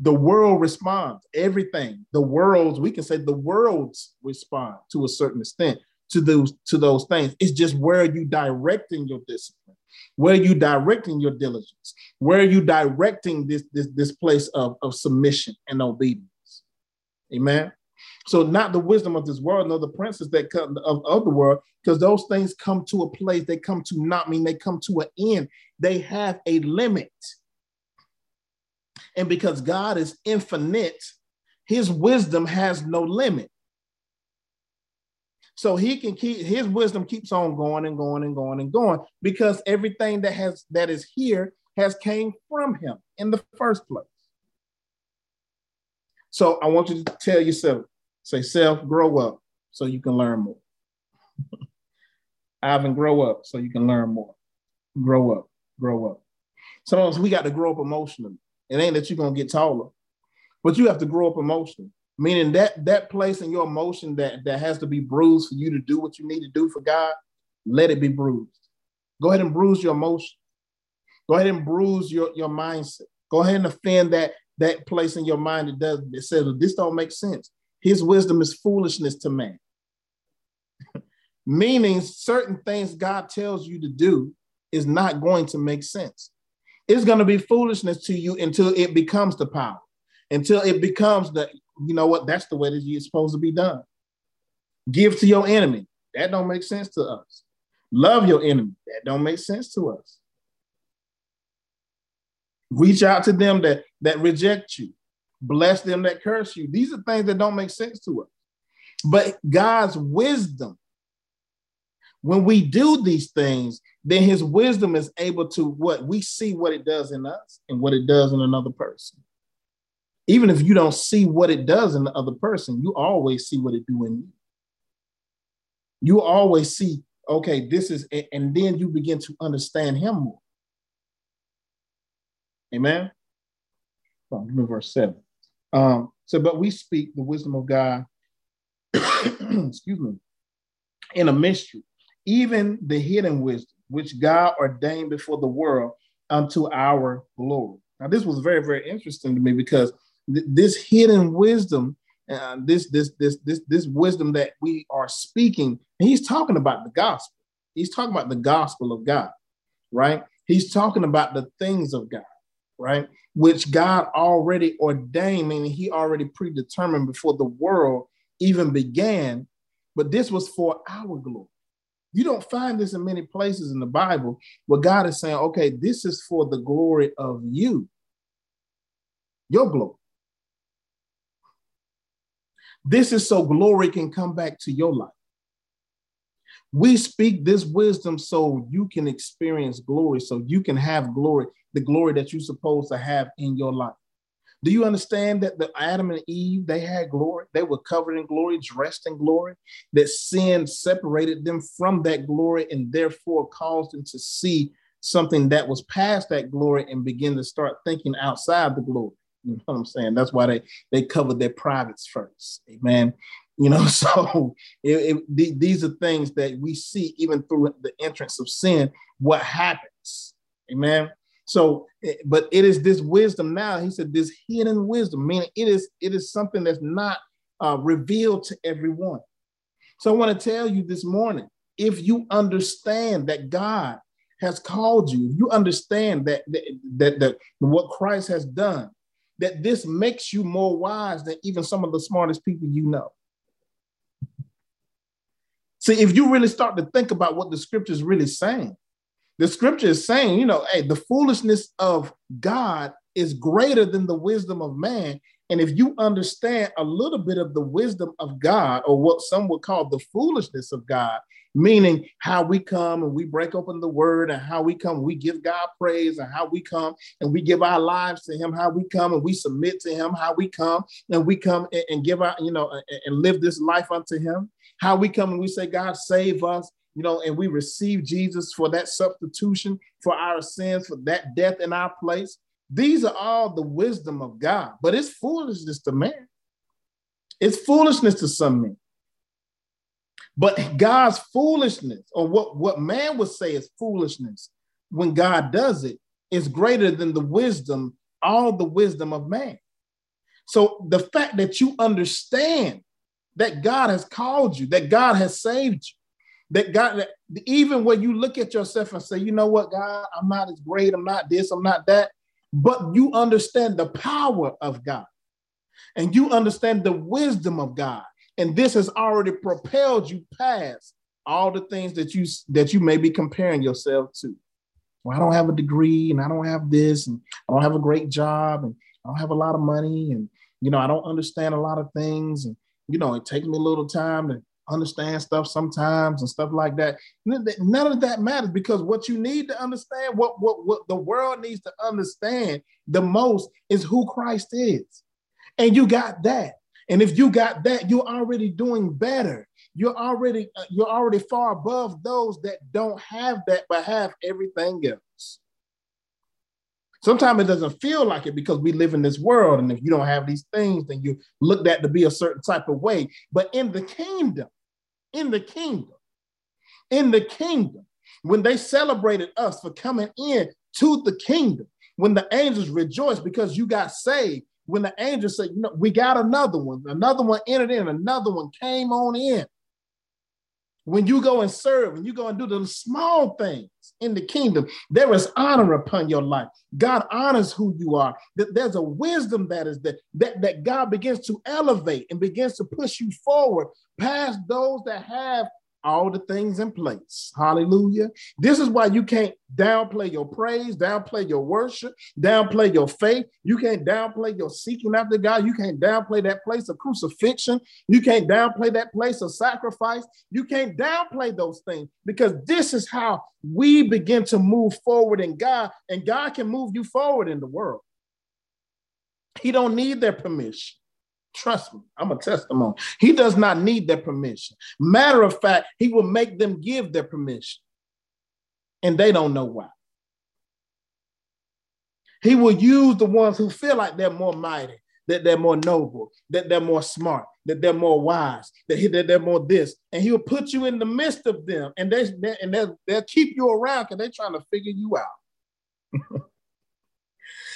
Speaker 2: The world responds. Everything. The world's, we can say the world's respond to a certain extent to those to those things. It's just where are you directing your discipline, where are you directing your diligence, where are you directing this this, this place of, of submission and obedience. Amen. So not the wisdom of this world, nor the princes that come of, of the world, because those things come to a place, they come to not mean they come to an end. They have a limit. And because God is infinite, his wisdom has no limit. So he can keep his wisdom keeps on going and going and going and going because everything that has that is here has came from him in the first place. So I want you to tell yourself, say self, grow up so you can learn more. Ivan, grow up so you can learn more. Grow up, grow up. Sometimes we got to grow up emotionally. It ain't that you're gonna get taller, but you have to grow up emotionally meaning that that place in your emotion that that has to be bruised for you to do what you need to do for God, let it be bruised. Go ahead and bruise your emotion. Go ahead and bruise your, your mindset. Go ahead and offend that that place in your mind that does that says this don't make sense. His wisdom is foolishness to man. Meaning certain things God tells you to do is not going to make sense. It's going to be foolishness to you until it becomes the power, until it becomes the you know what? That's the way that it's supposed to be done. Give to your enemy. That don't make sense to us. Love your enemy. That don't make sense to us. Reach out to them that, that reject you. Bless them that curse you. These are things that don't make sense to us. But God's wisdom, when we do these things, then his wisdom is able to what we see what it does in us and what it does in another person even if you don't see what it does in the other person, you always see what it do in you. You always see, okay, this is, and then you begin to understand him more. Amen. Me verse seven. Um, so, but we speak the wisdom of God, excuse me, in a mystery, even the hidden wisdom, which God ordained before the world unto our glory. Now, this was very, very interesting to me because this hidden wisdom, uh, this this this this this wisdom that we are speaking, he's talking about the gospel. He's talking about the gospel of God, right? He's talking about the things of God, right? Which God already ordained, meaning he already predetermined before the world even began. But this was for our glory. You don't find this in many places in the Bible where God is saying, okay, this is for the glory of you, your glory. This is so glory can come back to your life. We speak this wisdom so you can experience glory, so you can have glory, the glory that you're supposed to have in your life. Do you understand that the Adam and Eve, they had glory? They were covered in glory, dressed in glory, that sin separated them from that glory and therefore caused them to see something that was past that glory and begin to start thinking outside the glory. You know what I'm saying? That's why they they covered their privates first. Amen. You know, so it, it, these are things that we see even through the entrance of sin. What happens? Amen. So, eh, but it is this wisdom now. He said this hidden wisdom, meaning it is it is something that's not uh, revealed to everyone. So I want to tell you this morning, if you understand that God has called you, you understand that that, that, that what Christ has done, that this makes you more wise than even some of the smartest people you know. See, if you really start to think about what the scripture is really saying, the scripture is saying, you know, hey, the foolishness of God is greater than the wisdom of man. And if you understand a little bit of the wisdom of God, or what some would call the foolishness of God, meaning how we come and we break open the word and how we come, we give God praise and how we come and we give our lives to him, how we come and we submit to him, how we come and we come and, and give our, you know, and live this life unto him, how we come and we say, God, save us, you know, and we receive Jesus for that substitution for our sins, for that death in our place. These are all the wisdom of God, but it's foolishness to man. It's foolishness to some men. But God's foolishness, or what, what man would say is foolishness, when God does it, is greater than the wisdom, all the wisdom of man. So the fact that you understand that God has called you, that God has saved you, that God, that even when you look at yourself and say, you know what, God, I'm not as great, I'm not this, I'm not that, but you understand the power of God and you understand the wisdom of God. And this has already propelled you past all the things that you that you may be comparing yourself to. Well, I don't have a degree and I don't have this and I don't have a great job and I don't have a lot of money and you know I don't understand a lot of things and you know it takes me a little time to understand stuff sometimes and stuff like that. None of that matters because what you need to understand, what, what, what the world needs to understand the most is who Christ is. And you got that. And if you got that, you're already doing better. You're already uh, you're already far above those that don't have that but have everything else. Sometimes it doesn't feel like it because we live in this world, and if you don't have these things, then you looked at to be a certain type of way. But in the kingdom, in the kingdom. In the kingdom, when they celebrated us for coming in to the kingdom, when the angels rejoiced because you got saved, when the angels said, you know, we got another one, another one entered in, another one came on in. When you go and serve and you go and do the small things in the kingdom, there is honor upon your life. God honors who you are. There's a wisdom that is that, that, that God begins to elevate and begins to push you forward past those that have all the things in place. Hallelujah. This is why you can't downplay your praise, downplay your worship, downplay your faith. You can't downplay your seeking after God. You can't downplay that place of crucifixion. You can't downplay that place of sacrifice. You can't downplay those things because this is how we begin to move forward in God, and God can move you forward in the world. He don't need their permission. Trust me, I'm a testimony. He does not need their permission. Matter of fact, he will make them give their permission, and they don't know why. He will use the ones who feel like they're more mighty, that they're more noble, that they're more smart, that they're more wise, that, he, that they're more this, and he'll put you in the midst of them, and they and they'll, they'll keep you around because they're trying to figure you out.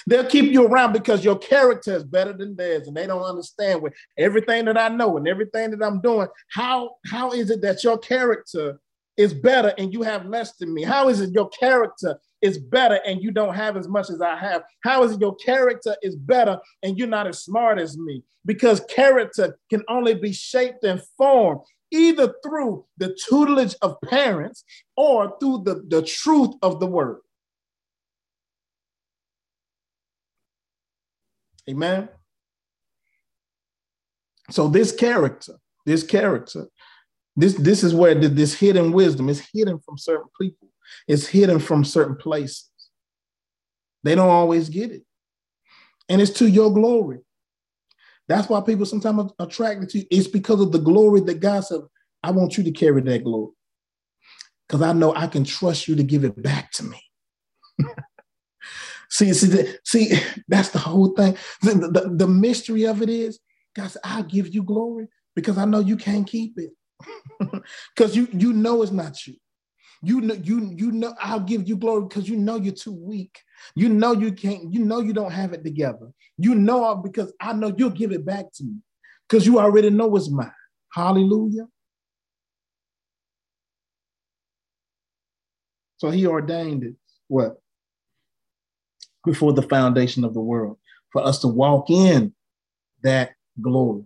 Speaker 2: They'll keep you around because your character is better than theirs, and they don't understand with everything that I know and everything that I'm doing. How how is it that your character is better and you have less than me? How is it your character is better and you don't have as much as I have? How is it your character is better and you're not as smart as me? Because character can only be shaped and formed either through the tutelage of parents or through the, the truth of the word. Amen. So this character, this character, this this is where this hidden wisdom is hidden from certain people. It's hidden from certain places. They don't always get it. And it's to your glory. That's why people sometimes are attracted to you. It's because of the glory that God said, I want you to carry that glory. Because I know I can trust you to give it back to me. See, see, see, that's the whole thing. The, the, the mystery of it is, God said, I'll give you glory because I know you can't keep it. Because you you know it's not you. You know, you you know I'll give you glory because you know you're too weak. You know you can't, you know you don't have it together. You know because I know you'll give it back to me because you already know it's mine. Hallelujah. So he ordained it. What? Before the foundation of the world, for us to walk in that glory,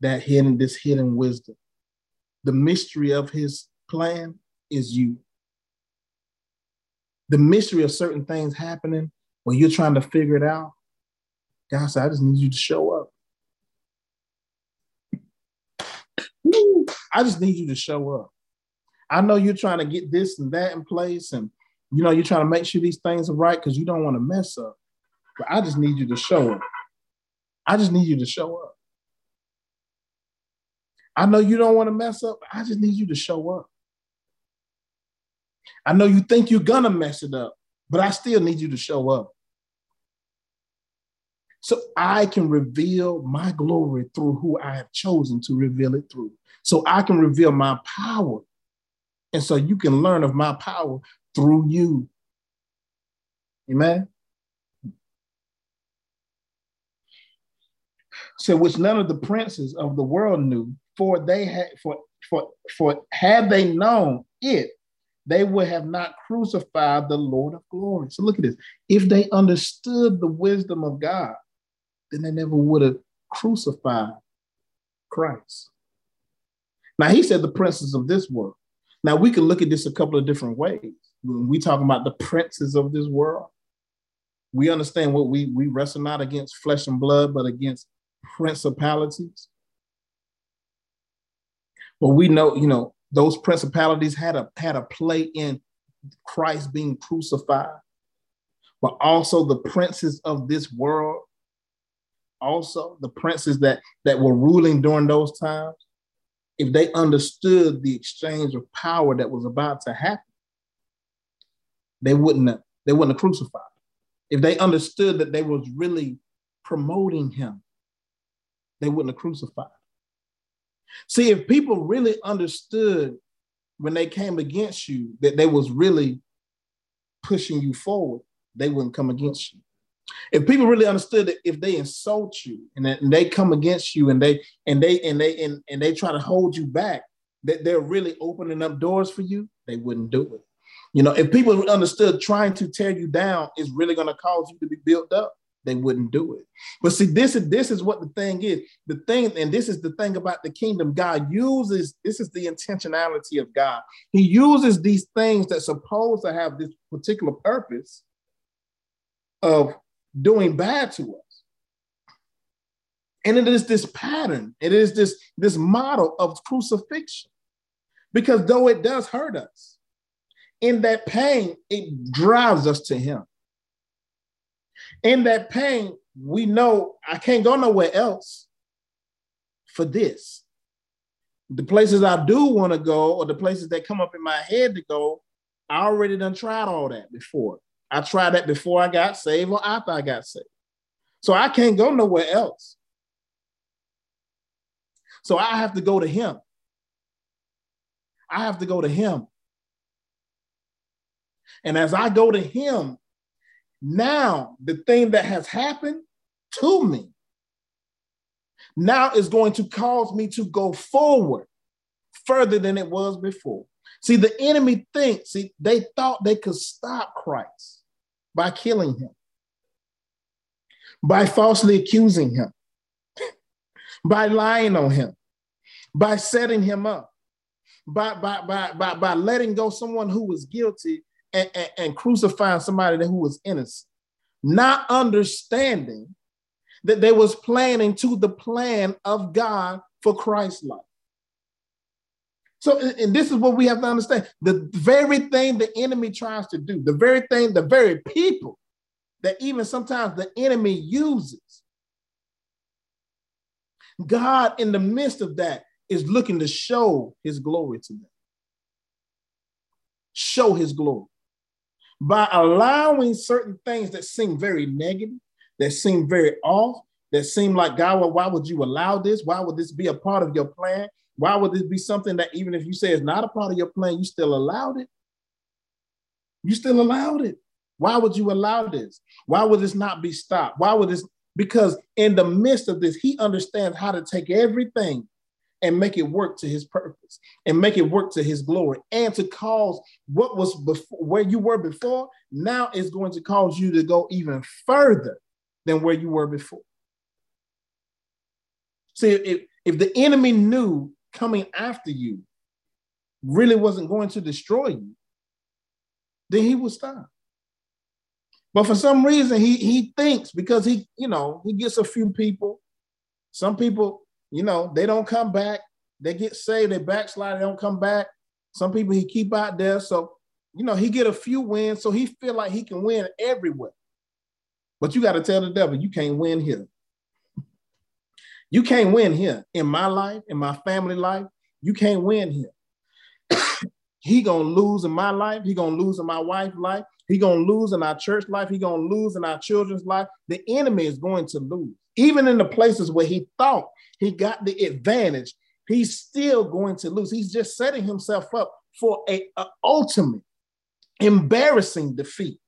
Speaker 2: that hidden, this hidden wisdom. The mystery of his plan is you. The mystery of certain things happening when you're trying to figure it out, God said, I just need you to show up. I just need you to show up. I know you're trying to get this and that in place, and you know, you're trying to make sure these things are right because you don't want to mess up. But I just need you to show up. I just need you to show up. I know you don't want to mess up. I just need you to show up. I know you think you're gonna mess it up, but I still need you to show up. So I can reveal my glory through who I have chosen to reveal it through. So I can reveal my power. And so you can learn of my power through you. Amen. So which none of the princes of the world knew, for they had for for for had they known it, they would have not crucified the Lord of glory. So look at this. If they understood the wisdom of God, then they never would have crucified Christ. Now he said the princes of this world. Now we can look at this a couple of different ways. When we talk about the princes of this world, we understand what we we wrestle not against flesh and blood, but against principalities. But we know, you know, those principalities had a had a play in Christ being crucified, but also the princes of this world, also the princes that that were ruling during those times, if they understood the exchange of power that was about to happen, they wouldn't have, they wouldn't have crucified. If they understood that they was really promoting him, they wouldn't have crucified. See, if people really understood when they came against you that they was really pushing you forward, they wouldn't come against you. If people really understood that if they insult you and, and they come against you and they and they and they and, and they try to hold you back, that they're really opening up doors for you, they wouldn't do it. You know, if people understood trying to tear you down is really going to cause you to be built up, they wouldn't do it. But see, this is this is what the thing is. The thing, and this is the thing about the kingdom. God uses this is the intentionality of God. He uses these things that supposed to have this particular purpose of doing bad to us. And it is this pattern, it is this, this model of crucifixion. Because though it does hurt us, in that pain, it drives us to Him in that pain, we know I can't go nowhere else for this. The places I do want to go, or the places that come up in my head to go, I already done tried all that before. I tried that before I got saved or after I got saved. So I can't go nowhere else. So I have to go to him. I have to go to him. And as I go to him, now, the thing that has happened to me now is going to cause me to go forward further than it was before. See, the enemy thinks, see, they thought they could stop Christ by killing him, by falsely accusing him, by lying on him, by setting him up, by, by, by, by, by letting go someone who was guilty and, and, and crucifying somebody who was innocent, not understanding that they was planning to the plan of God for Christ's life. So, and this is what we have to understand. The very thing the enemy tries to do, the very thing, the very people that even sometimes the enemy uses, God in the midst of that is looking to show his glory to them. Show his glory by allowing certain things that seem very negative, that seem very off, that seem like, God, well, why would you allow this? Why would this be a part of your plan? Why would this be something that even if you say it's not a part of your plan, you still allowed it? You still allowed it. Why would you allow this? Why would this not be stopped? Why would this? Because in the midst of this, he understands how to take everything and make it work to his purpose and make it work to his glory and to cause what was before where you were before now is going to cause you to go even further than where you were before. See if, if the enemy knew coming after you really wasn't going to destroy you then he would stop. But for some reason he he thinks because he you know he gets a few people some people you know, they don't come back. They get saved, they backslide, they don't come back. Some people he keep out there. So, you know, he get a few wins. So he feel like he can win everywhere. But you got to tell the devil, you can't win here. You can't win here. In my life, in my family life, you can't win here. he gonna lose in my life. He gonna lose in my wife's life. He gonna lose in our church life. He gonna lose in our children's life. The enemy is going to lose, even in the places where he thought he got the advantage. He's still going to lose. He's just setting himself up for a, a ultimate embarrassing defeat.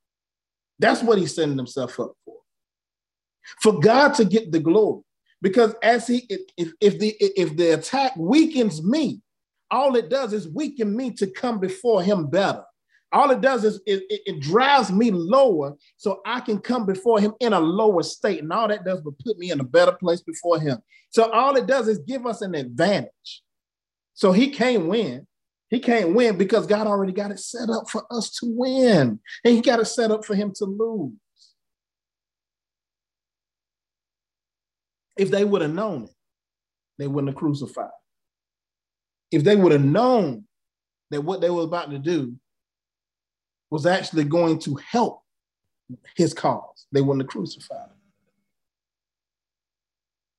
Speaker 2: That's what he's setting himself up for. For God to get the glory. Because as he if, if the if the attack weakens me, all it does is weaken me to come before him better. All it does is it, it, it, drives me lower so I can come before him in a lower state. And all that does but put me in a better place before him. So all it does is give us an advantage. So he can't win. He can't win because God already got it set up for us to win. And he got it set up for him to lose. If they would have known it, they wouldn't have crucified. If they would have known that what they were about to do was actually going to help his cause, they wouldn't have crucified him.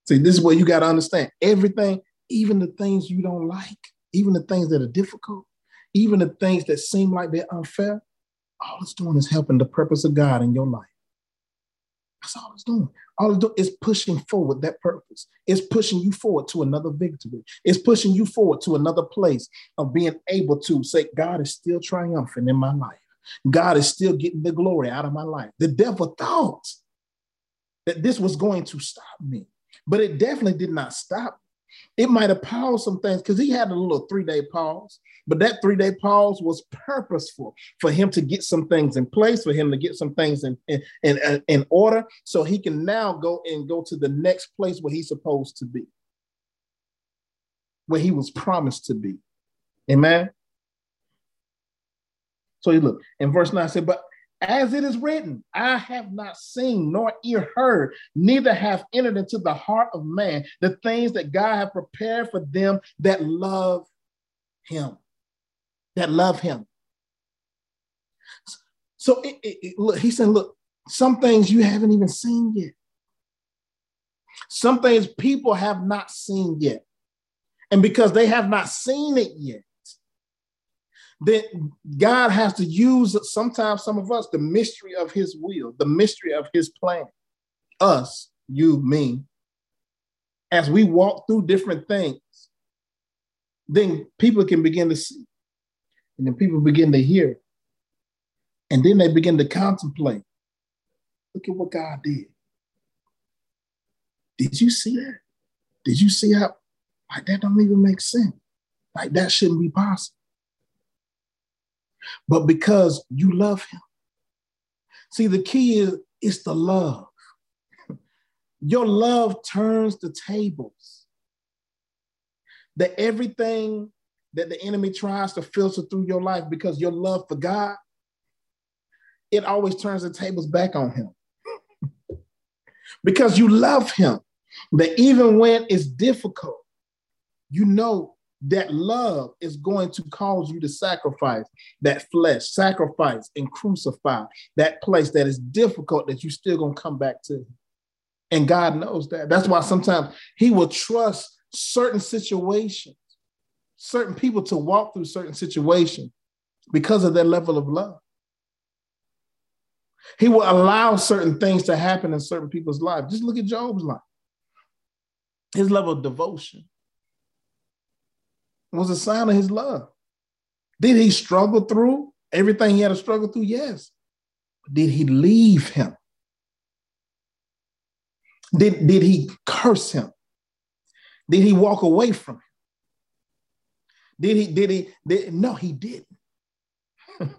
Speaker 2: See, this is what you got to understand. Everything, even the things you don't like, even the things that are difficult, even the things that seem like they're unfair, all it's doing is helping the purpose of God in your life. That's all it's doing. All it's doing is pushing forward that purpose. It's pushing you forward to another victory. It's pushing you forward to another place of being able to say, God is still triumphant in my life. God is still getting the glory out of my life. The devil thought that this was going to stop me, but it definitely did not stop it might have paused some things because he had a little three day pause, but that three day pause was purposeful for him to get some things in place, for him to get some things in, in, in, uh, in order, so he can now go and go to the next place where he's supposed to be, where he was promised to be. Amen. So you look in verse 9 said, But as it is written, I have not seen nor ear heard, neither have entered into the heart of man the things that God have prepared for them that love him. That love him. So it, it, it, look, he said, look, some things you haven't even seen yet. Some things people have not seen yet. And because they have not seen it yet, then God has to use sometimes some of us the mystery of his will, the mystery of his plan. Us, you, me, as we walk through different things, then people can begin to see. And then people begin to hear. And then they begin to contemplate. Look at what God did. Did you see that? Did you see how like that don't even make sense? Like that shouldn't be possible but because you love him. See, the key is it's the love. Your love turns the tables. That everything that the enemy tries to filter through your life because your love for God, it always turns the tables back on him. because you love him. That even when it's difficult, you know that love is going to cause you to sacrifice that flesh, sacrifice and crucify that place that is difficult that you still gonna come back to. And God knows that. That's why sometimes He will trust certain situations, certain people to walk through certain situations because of their level of love. He will allow certain things to happen in certain people's lives. Just look at Job's life. His level of devotion, was a sign of his love. Did he struggle through everything he had to struggle through? Yes. Did he leave him? Did, did he curse him? Did he walk away from him? Did he, did he, did, no, he didn't.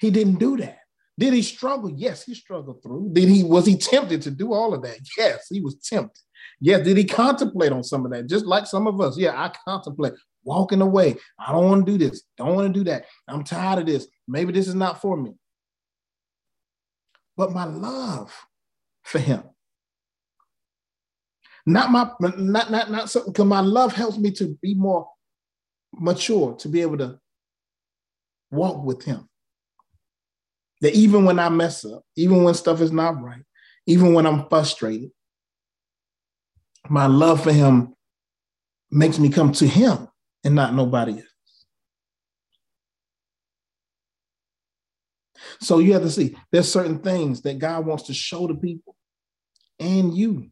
Speaker 2: he didn't do that. Did he struggle? Yes, he struggled through. Did he, was he tempted to do all of that? Yes, he was tempted. Yes, did he contemplate on some of that? Just like some of us. Yeah, I contemplate walking away. I don't want to do this. Don't want to do that. I'm tired of this. Maybe this is not for me. But my love for him. Not my not not not something because my love helps me to be more mature, to be able to walk with him. That even when I mess up, even when stuff is not right, even when I'm frustrated, my love for him makes me come to him and not nobody else. So you have to see there's certain things that God wants to show to people and you.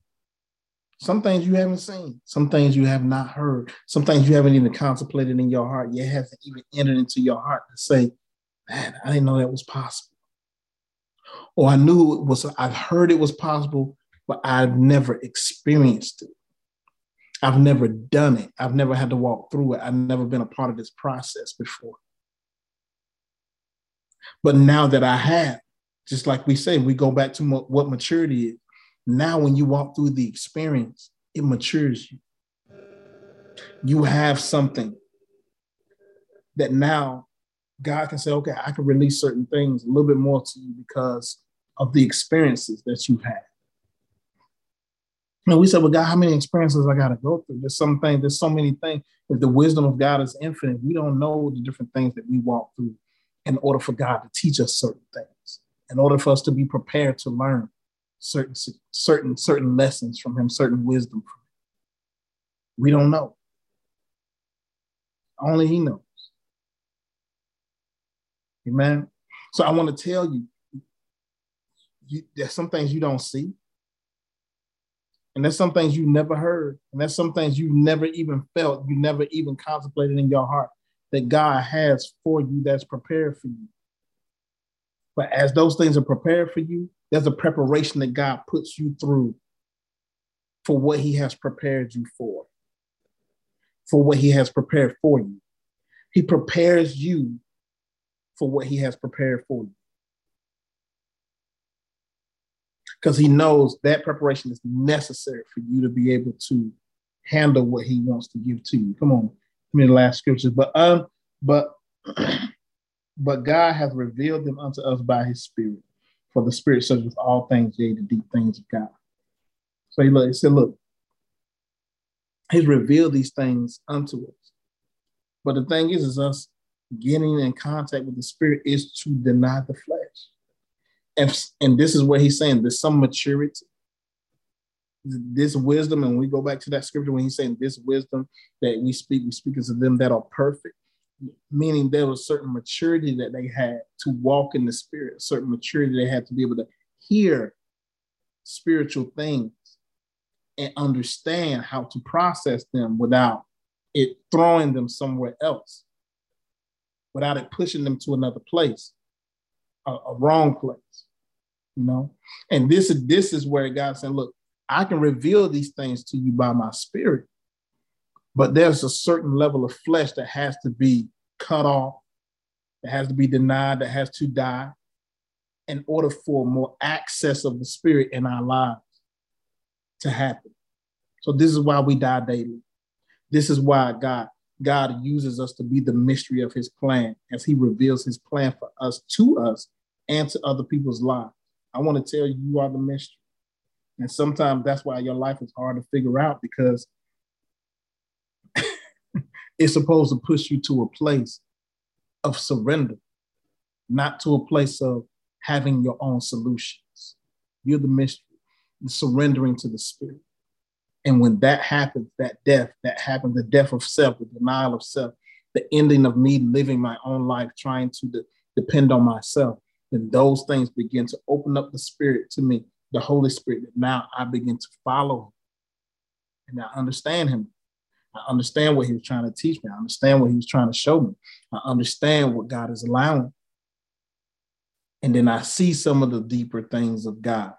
Speaker 2: Some things you haven't seen, some things you have not heard, some things you haven't even contemplated in your heart. Yet hasn't even entered into your heart to say, man, I didn't know that was possible. Or I knew it was, I've heard it was possible, but I've never experienced it. I've never done it. I've never had to walk through it. I've never been a part of this process before. But now that I have, just like we say, we go back to what maturity is. Now, when you walk through the experience, it matures you. You have something that now God can say, okay, I can release certain things a little bit more to you because of the experiences that you've had. And we said, well, God, how many experiences I got to go through? There's some things, there's so many things. If the wisdom of God is infinite, we don't know the different things that we walk through in order for God to teach us certain things, in order for us to be prepared to learn certain certain certain lessons from him, certain wisdom from him. We don't know. Only he knows. Amen. So I want to tell you, you, there's some things you don't see. And there's some things you never heard. And there's some things you never even felt, you never even contemplated in your heart that God has for you that's prepared for you. But as those things are prepared for you, there's a preparation that God puts you through for what He has prepared you for, for what He has prepared for you. He prepares you for what He has prepared for you. Because He knows that preparation is necessary for you to be able to handle what He wants to give to you. Come on, give me the last scriptures. But um, but but God has revealed them unto us by His Spirit. For the Spirit searches all things, yea, the deep things of God. So he, look, he said, Look, He's revealed these things unto us. But the thing is, is us getting in contact with the Spirit is to deny the flesh. And, and this is where he's saying there's some maturity. This wisdom, and we go back to that scripture when he's saying this wisdom that we speak, we speak to them that are perfect meaning there was certain maturity that they had to walk in the spirit, certain maturity they had to be able to hear spiritual things and understand how to process them without it throwing them somewhere else, without it pushing them to another place, a, a wrong place, you know. And this is this is where God said, "Look, I can reveal these things to you by my spirit, but there's a certain level of flesh that has to be cut off, that has to be denied, that has to die in order for more access of the spirit in our lives to happen. So this is why we die daily. This is why God God uses us to be the mystery of his plan as he reveals his plan for us to us and to other people's lives. I want to tell you, you are the mystery. And sometimes that's why your life is hard to figure out because it's supposed to push you to a place of surrender, not to a place of having your own solutions. You're the mystery, surrendering to the spirit. And when that happens, that death, that happens, the death of self, the denial of self, the ending of me living my own life, trying to de- depend on myself, then those things begin to open up the spirit to me, the Holy Spirit. Now I begin to follow him and I understand him I understand what he was trying to teach me. I understand what he was trying to show me. I understand what God is allowing. And then I see some of the deeper things of God.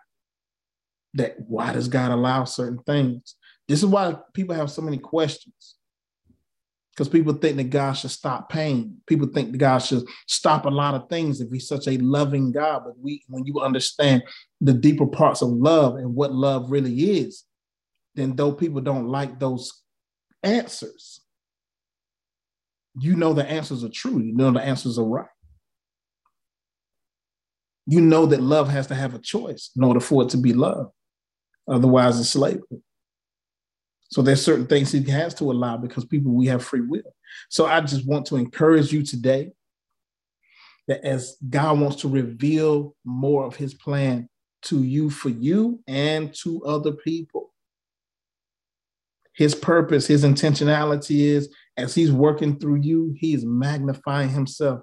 Speaker 2: That why does God allow certain things? This is why people have so many questions. Because people think that God should stop pain. People think that God should stop a lot of things if he's such a loving God. But we, when you understand the deeper parts of love and what love really is, then though people don't like those answers, you know the answers are true. You know the answers are right. You know that love has to have a choice in order for it to be love. Otherwise, it's slavery. So there's certain things he has to allow because people we have free will. So I just want to encourage you today that as God wants to reveal more of his plan to you for you and to other people, his purpose, his intentionality is as he's working through you, he's magnifying himself.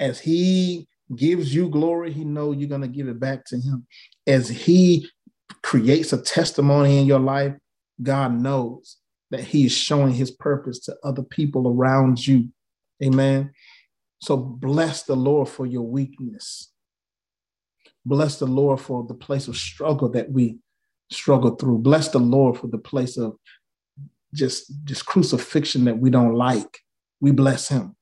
Speaker 2: As he gives you glory, he know you're going to give it back to him. As he creates a testimony in your life, God knows that he is showing his purpose to other people around you. Amen. So bless the Lord for your weakness. Bless the Lord for the place of struggle that we struggle through. Bless the Lord for the place of just, just crucifixion that we don't like. We bless him.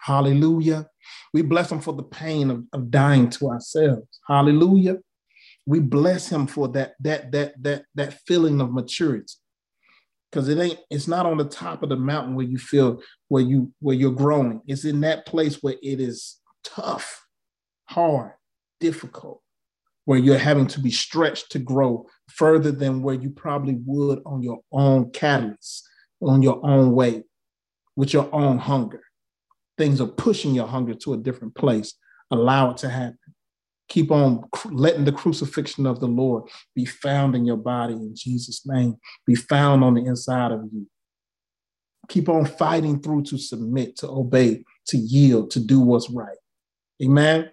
Speaker 2: Hallelujah. We bless him for the pain of, of dying to ourselves. Hallelujah. We bless him for that, that, that, that, that feeling of maturity. Because it ain't, it's not on the top of the mountain where you feel where you where you're growing. It's in that place where it is tough, hard, difficult, where you're having to be stretched to grow further than where you probably would on your own catalyst, on your own way, with your own hunger things are pushing your hunger to a different place. Allow it to happen. Keep on letting the crucifixion of the Lord be found in your body in Jesus' name, be found on the inside of you. Keep on fighting through to submit, to obey, to yield, to do what's right. Amen.